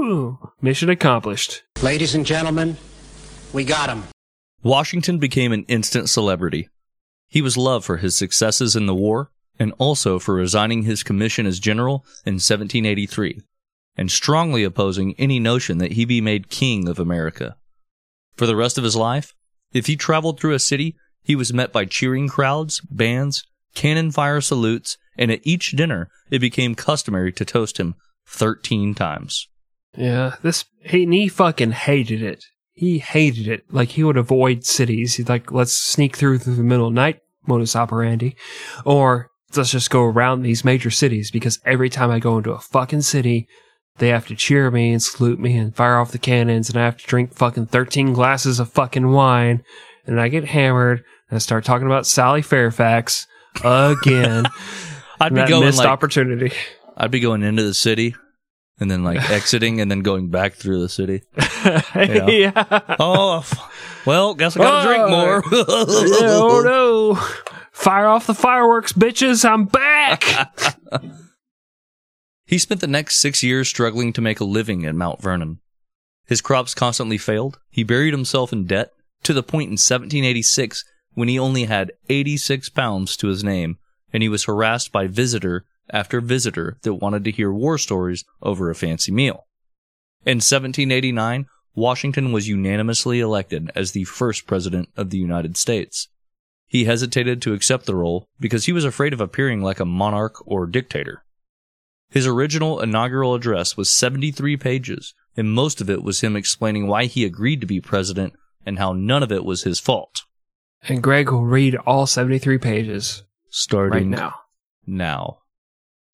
pew! Mission accomplished. Ladies and gentlemen, we got him. Washington became an instant celebrity. He was loved for his successes in the war and also for resigning his commission as general in 1783 and strongly opposing any notion that he be made king of America. For the rest of his life, if he traveled through a city, he was met by cheering crowds, bands, cannon fire salutes, and at each dinner it became customary to toast him 13 times. Yeah, this he, and he fucking hated it. He hated it. Like he would avoid cities. He'd like, let's sneak through through the middle of the night, modus operandi, or let's just go around these major cities because every time I go into a fucking city, they have to cheer me and salute me and fire off the cannons, and I have to drink fucking thirteen glasses of fucking wine, and I get hammered and I start talking about Sally Fairfax again. I'd be going missed like opportunity. I'd be going into the city and then like exiting and then going back through the city. yeah. Oh, f- well, guess I gotta drink more. Yeah, oh no. Fire off the fireworks, bitches. I'm back. He spent the next six years struggling to make a living at Mount Vernon. His crops constantly failed. He buried himself in debt to the point in 1786 when he only had 86 pounds to his name, and he was harassed by visitor after a visitor that wanted to hear war stories over a fancy meal. In 1789, Washington was unanimously elected as the first president of the United States. He hesitated to accept the role because he was afraid of appearing like a monarch or dictator. His original inaugural address was 73 pages, and most of it was him explaining why he agreed to be president and how none of it was his fault. and Greg will read all 73 pages starting right now. now.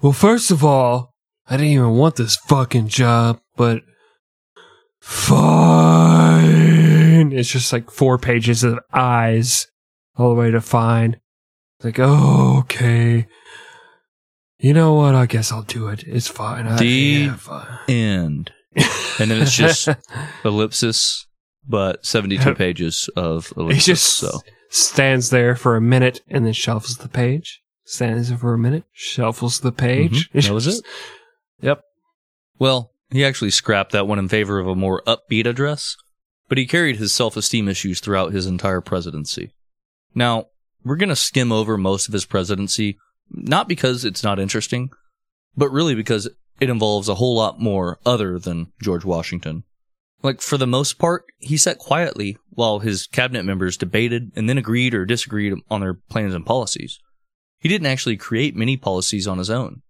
Well, first of all, I didn't even want this fucking job, but fine. It's just like four pages of eyes all the way to fine. It's Like, oh, okay. You know what? I guess I'll do it. It's fine. I, The- yeah, fine. End. And then it's just ellipsis, but 72 pages of he ellipsis. just so stands there for a minute and then shuffles the page. Stands there for a minute, shuffles the page. Mhm. That was it. Yep. Well, he actually scrapped that one in favor of a more upbeat address, but he carried his self esteem issues throughout his entire presidency. Now, we're going to skim over most of his presidency, not because it's not interesting, but really because it involves a whole lot more other than George Washington. Like, for the most part, he sat quietly while his cabinet members debated and then agreed or disagreed on their plans and policies. He didn't actually create many policies on his own.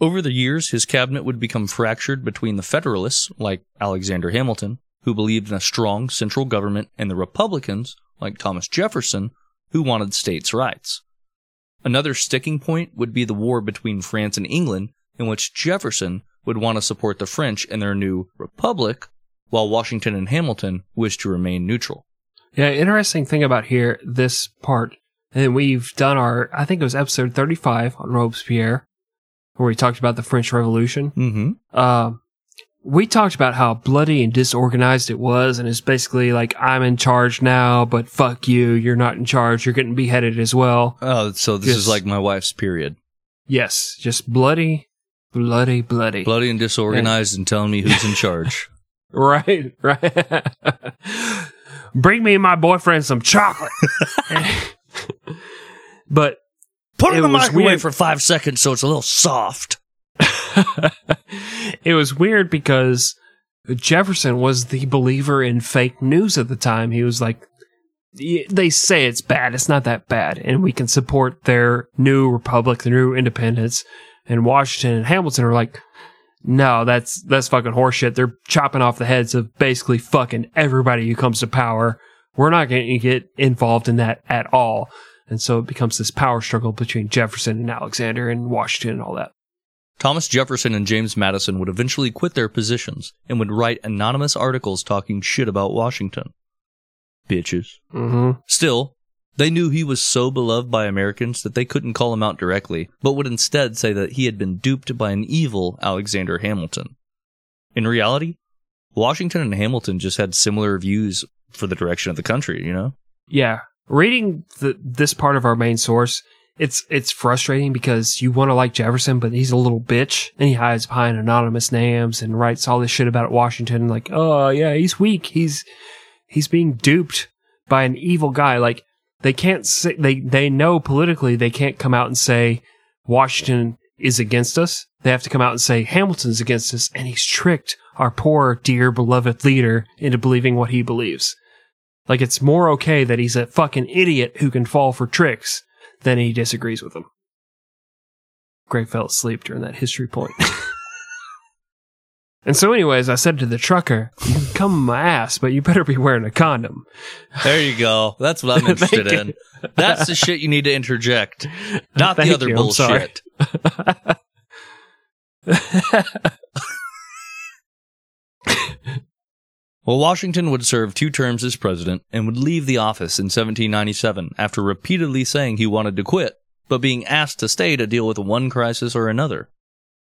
Over the years, his cabinet would become fractured between the Federalists, like Alexander Hamilton, who believed in a strong central government, and the Republicans, like Thomas Jefferson, who wanted states' rights. Another sticking point would be the war between France and England, in which Jefferson would want to support the French and their new republic, while Washington and Hamilton wished to remain neutral. Yeah, interesting thing about here, this part, and we've done our, I think it was episode 35 on Robespierre, where we talked about the French Revolution. Mm-hmm. Um, we talked about how bloody and disorganized it was, and it's basically like, I'm in charge now, but fuck you, you're not in charge, you're getting beheaded as well. Oh, so this Yes. is like my wife's period. Yes, just bloody, bloody, bloody. Bloody and disorganized and telling me who's in charge. Right, right. Bring me and my boyfriend some chocolate. but Put it, in the microwave weird. for five seconds so it's a little soft. it was weird because Jefferson was the believer in fake news at the time. He was like, they say it's bad. It's not that bad, and we can support their new republic, their new independence. And Washington and Hamilton are like, no, that's that's fucking horseshit. They're chopping off the heads of basically fucking everybody who comes to power. We're not going to get involved in that at all. And so it becomes this power struggle between Jefferson and Alexander and Washington and all that. Thomas Jefferson and James Madison would eventually quit their positions and would write anonymous articles talking shit about Washington. Bitches. Mm-hmm. Still, they knew he was so beloved by Americans that they couldn't call him out directly, but would instead say that he had been duped by an evil Alexander Hamilton. In reality, Washington and Hamilton just had similar views for the direction of the country, you know? Yeah, reading the, this part of our main source, it's it's frustrating because you want to like Jefferson, but he's a little bitch and he hides behind anonymous names and writes all this shit about Washington. Like, oh yeah, he's weak. He's he's being duped by an evil guy. Like they can't say they they know politically they can't come out and say Washington is against us. They have to come out and say Hamilton's against us, and he's tricked our poor, dear, beloved leader into believing what he believes. Like it's more okay that he's a fucking idiot who can fall for tricks than he disagrees with them. Gray fell asleep during that history point. and so, anyways, I said to the trucker, "You can come my ass, but you better be wearing a condom." There you go. That's what I'm interested in. That's the shit you need to interject, not the other you, bullshit. Well, Washington would serve two terms as president and would leave the office in 1797 after repeatedly saying he wanted to quit, but being asked to stay to deal with one crisis or another.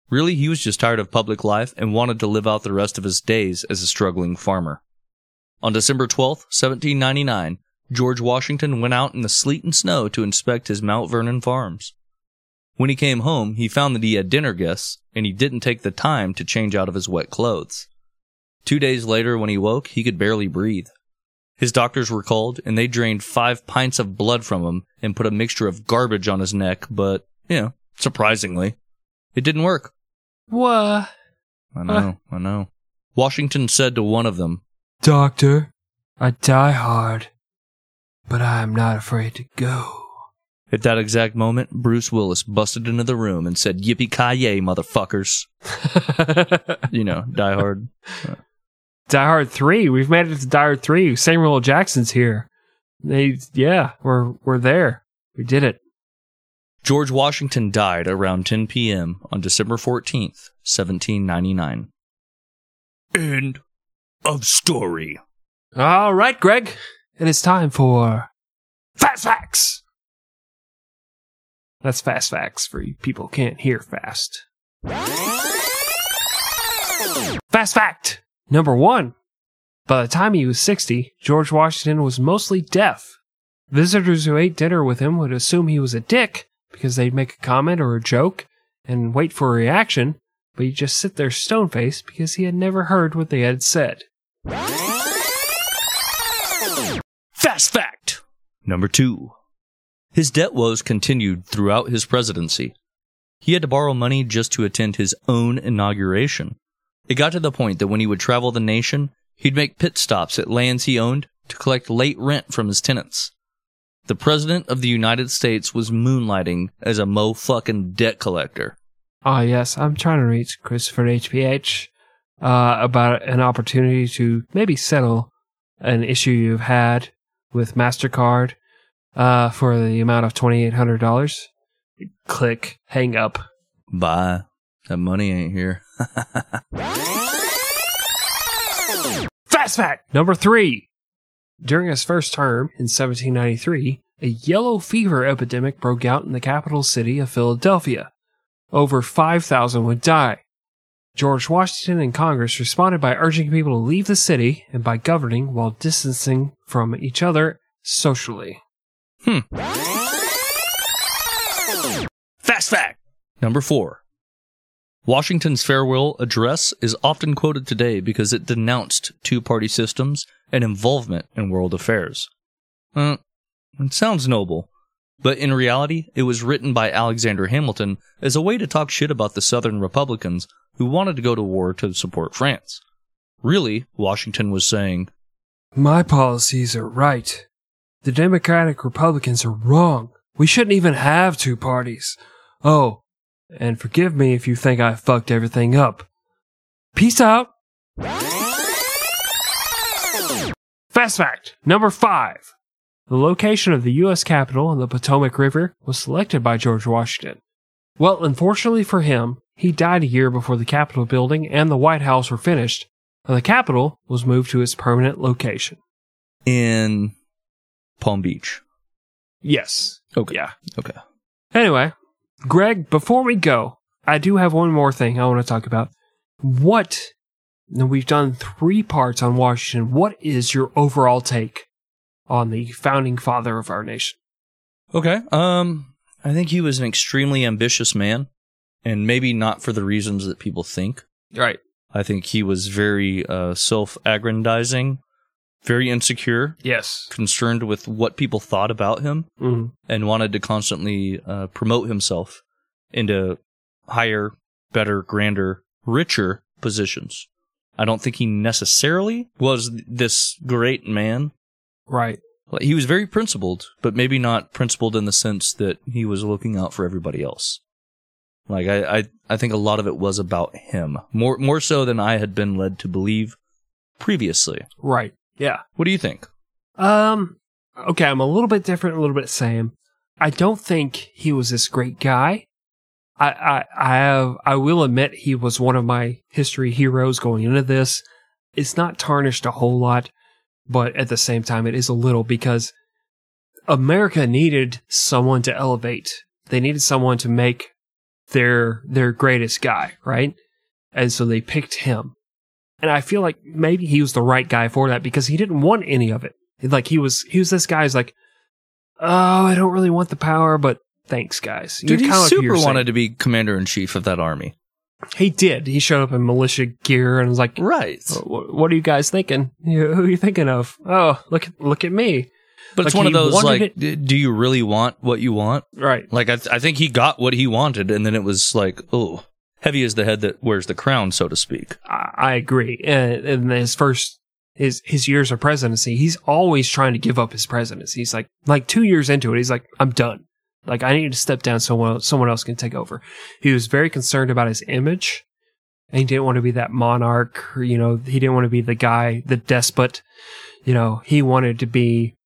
Really, he was just tired of public life and wanted to live out the rest of his days as a struggling farmer. On December 12, 1799, George Washington went out in the sleet and snow to inspect his Mount Vernon farms. When he came home, he found that he had dinner guests, and he didn't take the time to change out of his wet clothes. Two days later, when he woke, he could barely breathe. His doctors were called, and they drained five pints of blood from him and put a mixture of garbage on his neck, but, you know, surprisingly, it didn't work. what? I know, uh. I know. Washington said to one of them, Doctor, I die hard, but I am not afraid to go. At that exact moment, Bruce Willis busted into the room and said, Yippee ki yay, motherfuckers. You know, Die Hard. Die Hard three. We've made it to Die Hard three. Samuel L. Jackson's here. They, yeah, we're we're there. We did it. George Washington died around 10 p.m. on December 14th, 1799. End of story. All right, Greg. It is time for Fast Facts. That's Fast Facts for you people who can't hear fast. Fast Fact number one. By the time he was 60, George Washington was mostly deaf. Visitors who ate dinner with him would assume he was a dick because they'd make a comment or a joke and wait for a reaction, but he'd just sit there stone faced because he had never heard what they had said. Fast fact number two. His debt woes continued throughout his presidency. He had to borrow money just to attend his own inauguration. It got to the point that when he would travel the nation, he'd make pit stops at lands he owned to collect late rent from his tenants. The President of the United States was moonlighting as a mo fucking debt collector. Ah, yes, I'm trying to reach Christopher HPH uh, about an opportunity to maybe settle an issue you've had with MasterCard uh, for the amount of $2,800. Click, hang up. Bye. That money ain't here. Fast fact number three. During his first term in 1793, a yellow fever epidemic broke out in the capital city of Philadelphia. Over 5,000 would die. George Washington and Congress responded by urging people to leave the city and by governing while distancing from each other socially. Hmm. Fast fact number four. Washington's farewell address is often quoted today because it denounced two party systems and involvement in world affairs. Uh, it sounds noble, but in reality, it was written by Alexander Hamilton as a way to talk shit about the Southern Republicans who wanted to go to war to support France. Really, Washington was saying, My policies are right. The Democratic Republicans are wrong. We shouldn't even have two parties. Oh, and forgive me if you think I fucked everything up. Peace out. Fast fact number five. The location of the U.S. Capitol on the Potomac River was selected by George Washington. Well, unfortunately for him, he died a year before the Capitol building and the White House were finished, and the Capitol was moved to its permanent location. In Palm Beach. Yes. Okay. Yeah. Okay. Anyway, Greg, before we go, I do have one more thing I want to talk about. What, now we've done three parts on Washington. What is your overall take on the founding father of our nation? Okay. Um, I think he was an extremely ambitious man, and maybe not for the reasons that people think. Right. I think he was very uh, self-aggrandizing, very insecure, Yes. concerned with what people thought about him, Mm. and wanted to constantly uh, promote himself into higher, better, grander, richer positions. I don't think he necessarily was this great man. Right. He was very principled, but maybe not principled in the sense that he was looking out for everybody else. Like I, I, I think a lot of it was about him more, more so than I had been led to believe previously. Right. Yeah. What do you think? Um, okay, I'm a little bit different, a little bit same. I don't think he was this great guy. I, I, I have, I will admit he was one of my history heroes going into this. It's not tarnished a whole lot, but at the same time, it is a little because America needed someone to elevate. They needed someone to make their, their greatest guy, right? And so they picked him. And I feel like maybe he was the right guy for that because he didn't want any of it. Like he was, he was this guy who's like, oh, I don't really want the power, but thanks, guys. Dude, he super wanted to be commander in chief of that army. He did. He showed up in militia gear and was like, Right. "What are you guys thinking? Who are you thinking of? Oh, look, at look at me." But it's one of those like, it- do you really want what you want? Right. Like, I, th- I think he got what he wanted, and then it was like, oh, heavy is the head that wears the crown, so to speak. I, agree. And his first his his years of presidency, he's always trying to give up his presidency. He's like like two years into it, he's like, I'm done. Like I need to step down so someone someone else can take over. He was very concerned about his image. And he didn't want to be that monarch, or, you know, he didn't want to be the guy, the despot. You know, he wanted to be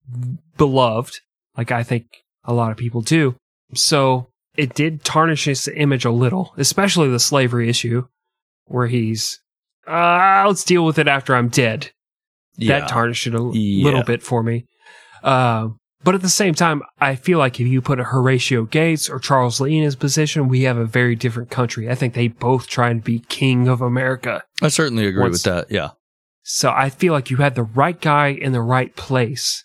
beloved, like I think a lot of people do. So it did tarnish his image a little, especially the slavery issue, where he's, uh, let's deal with it after I'm dead. That tarnished it a Yeah. little bit for me. Uh, but at the same time, I feel like if you put a Horatio Gates or Charles Lee in his position, we have a very different country. I think they both try and be king of America. I certainly agree Once- with that. Yeah. So I feel like you had the right guy in the right place,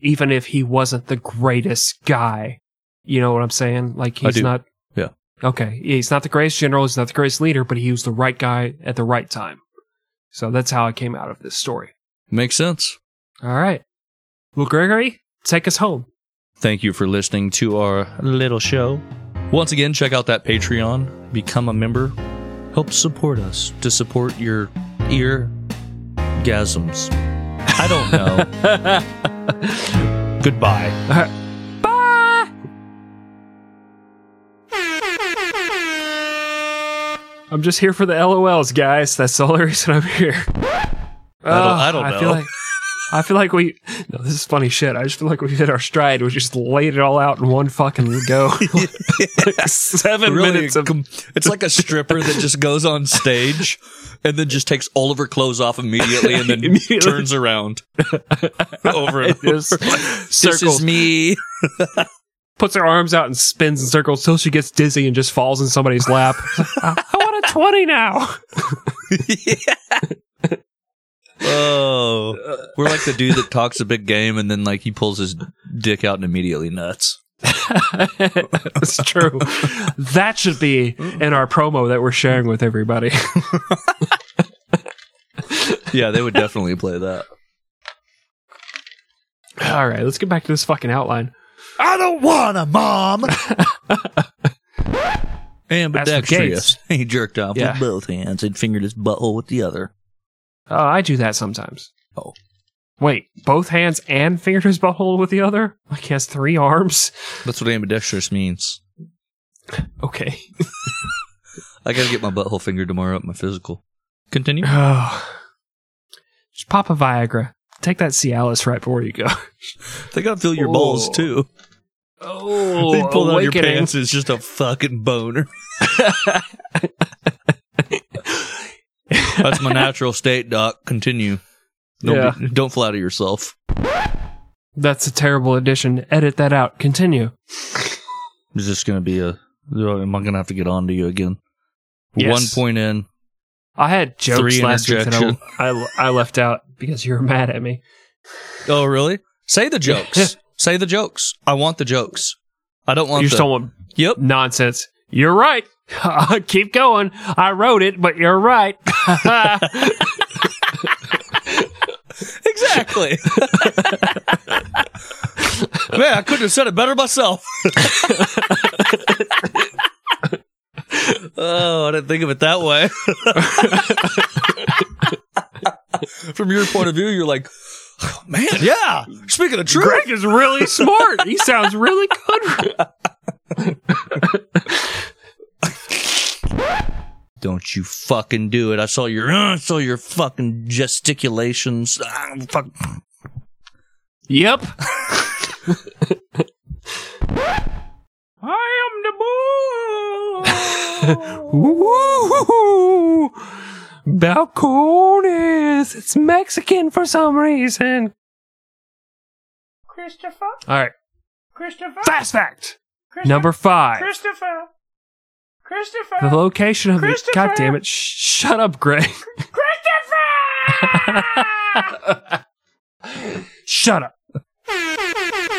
even if he wasn't the greatest guy. You know what I'm saying? Like he's not. Yeah. Okay. He's not the greatest general. He's not the greatest leader, but he was the right guy at the right time. So that's how I came out of this story. Makes sense. All right. Well, Gregory, take us home. Thank you for listening to our little show. Once again, check out that Patreon, become a member, help support us to support your ear gasms. I don't know. Goodbye. I'm just here for the LOLs, guys. That's the only reason I'm here. Ah, I don't I feel know. like I feel like we. No, this is funny shit. I just feel like we hit our stride. We just laid it all out in one fucking go. like seven Really, minutes of. com- it's like a stripper that just goes on stage and then just takes all of her clothes off immediately and then Immediately. turns around over and over. Just this circles. is me. Puts her arms out and spins in circles till she gets dizzy and just falls in somebody's lap. I ah, I want a 20 now. Oh, we're like the dude that talks a big game and then like he pulls his dick out and immediately nuts. That's true. That should be in our promo that we're sharing with everybody. Yeah, they would definitely play that. All right, let's get back to this fucking outline. I don't want a mom. Ambidextrous. He jerked off Yeah. with both hands and fingered his butthole with the other. Oh, I do that sometimes. Oh. Wait, both hands and fingered his butthole with the other? Like he has three arms? That's what ambidextrous means. Okay. I gotta get my butthole fingered tomorrow at my physical. Continue. Oh. Just pop a Viagra. Take that Cialis right before you go. They gotta fill your balls Oh. too. Oh, they pull out your pants. It's just a fucking boner. That's my natural state, Doc. Continue. Don't, Yeah. be, don't flatter yourself. That's a terrible addition. Edit that out. Continue. Is this gonna be a? Am I gonna have to get on to you again? Yes. One point in. I had jokes Three last week that I. I, I left out because you were mad at me. Oh, really? Say the jokes. Say the jokes. I want the jokes. I don't want you the. just don't want Yep. nonsense. You're right. Keep going. I wrote it, but you're right. Exactly. Man, I couldn't have said it better myself. oh, I didn't think of it that way. From your point of view, you're like, "Oh, man, yeah. Speaking of truth, Greg is really smart. He sounds really good. don't you fucking do it. I saw your, uh, I saw your fucking gesticulations. Ah, fuck. Yep. I am the Woo! Balcones. It's Mexican for some reason. Christopher, All right. Christopher, Fast fact. Christopher, Number five. Christopher, Christopher, The location of the. God damn it. Sh- shut up, Greg. Christopher. Shut up.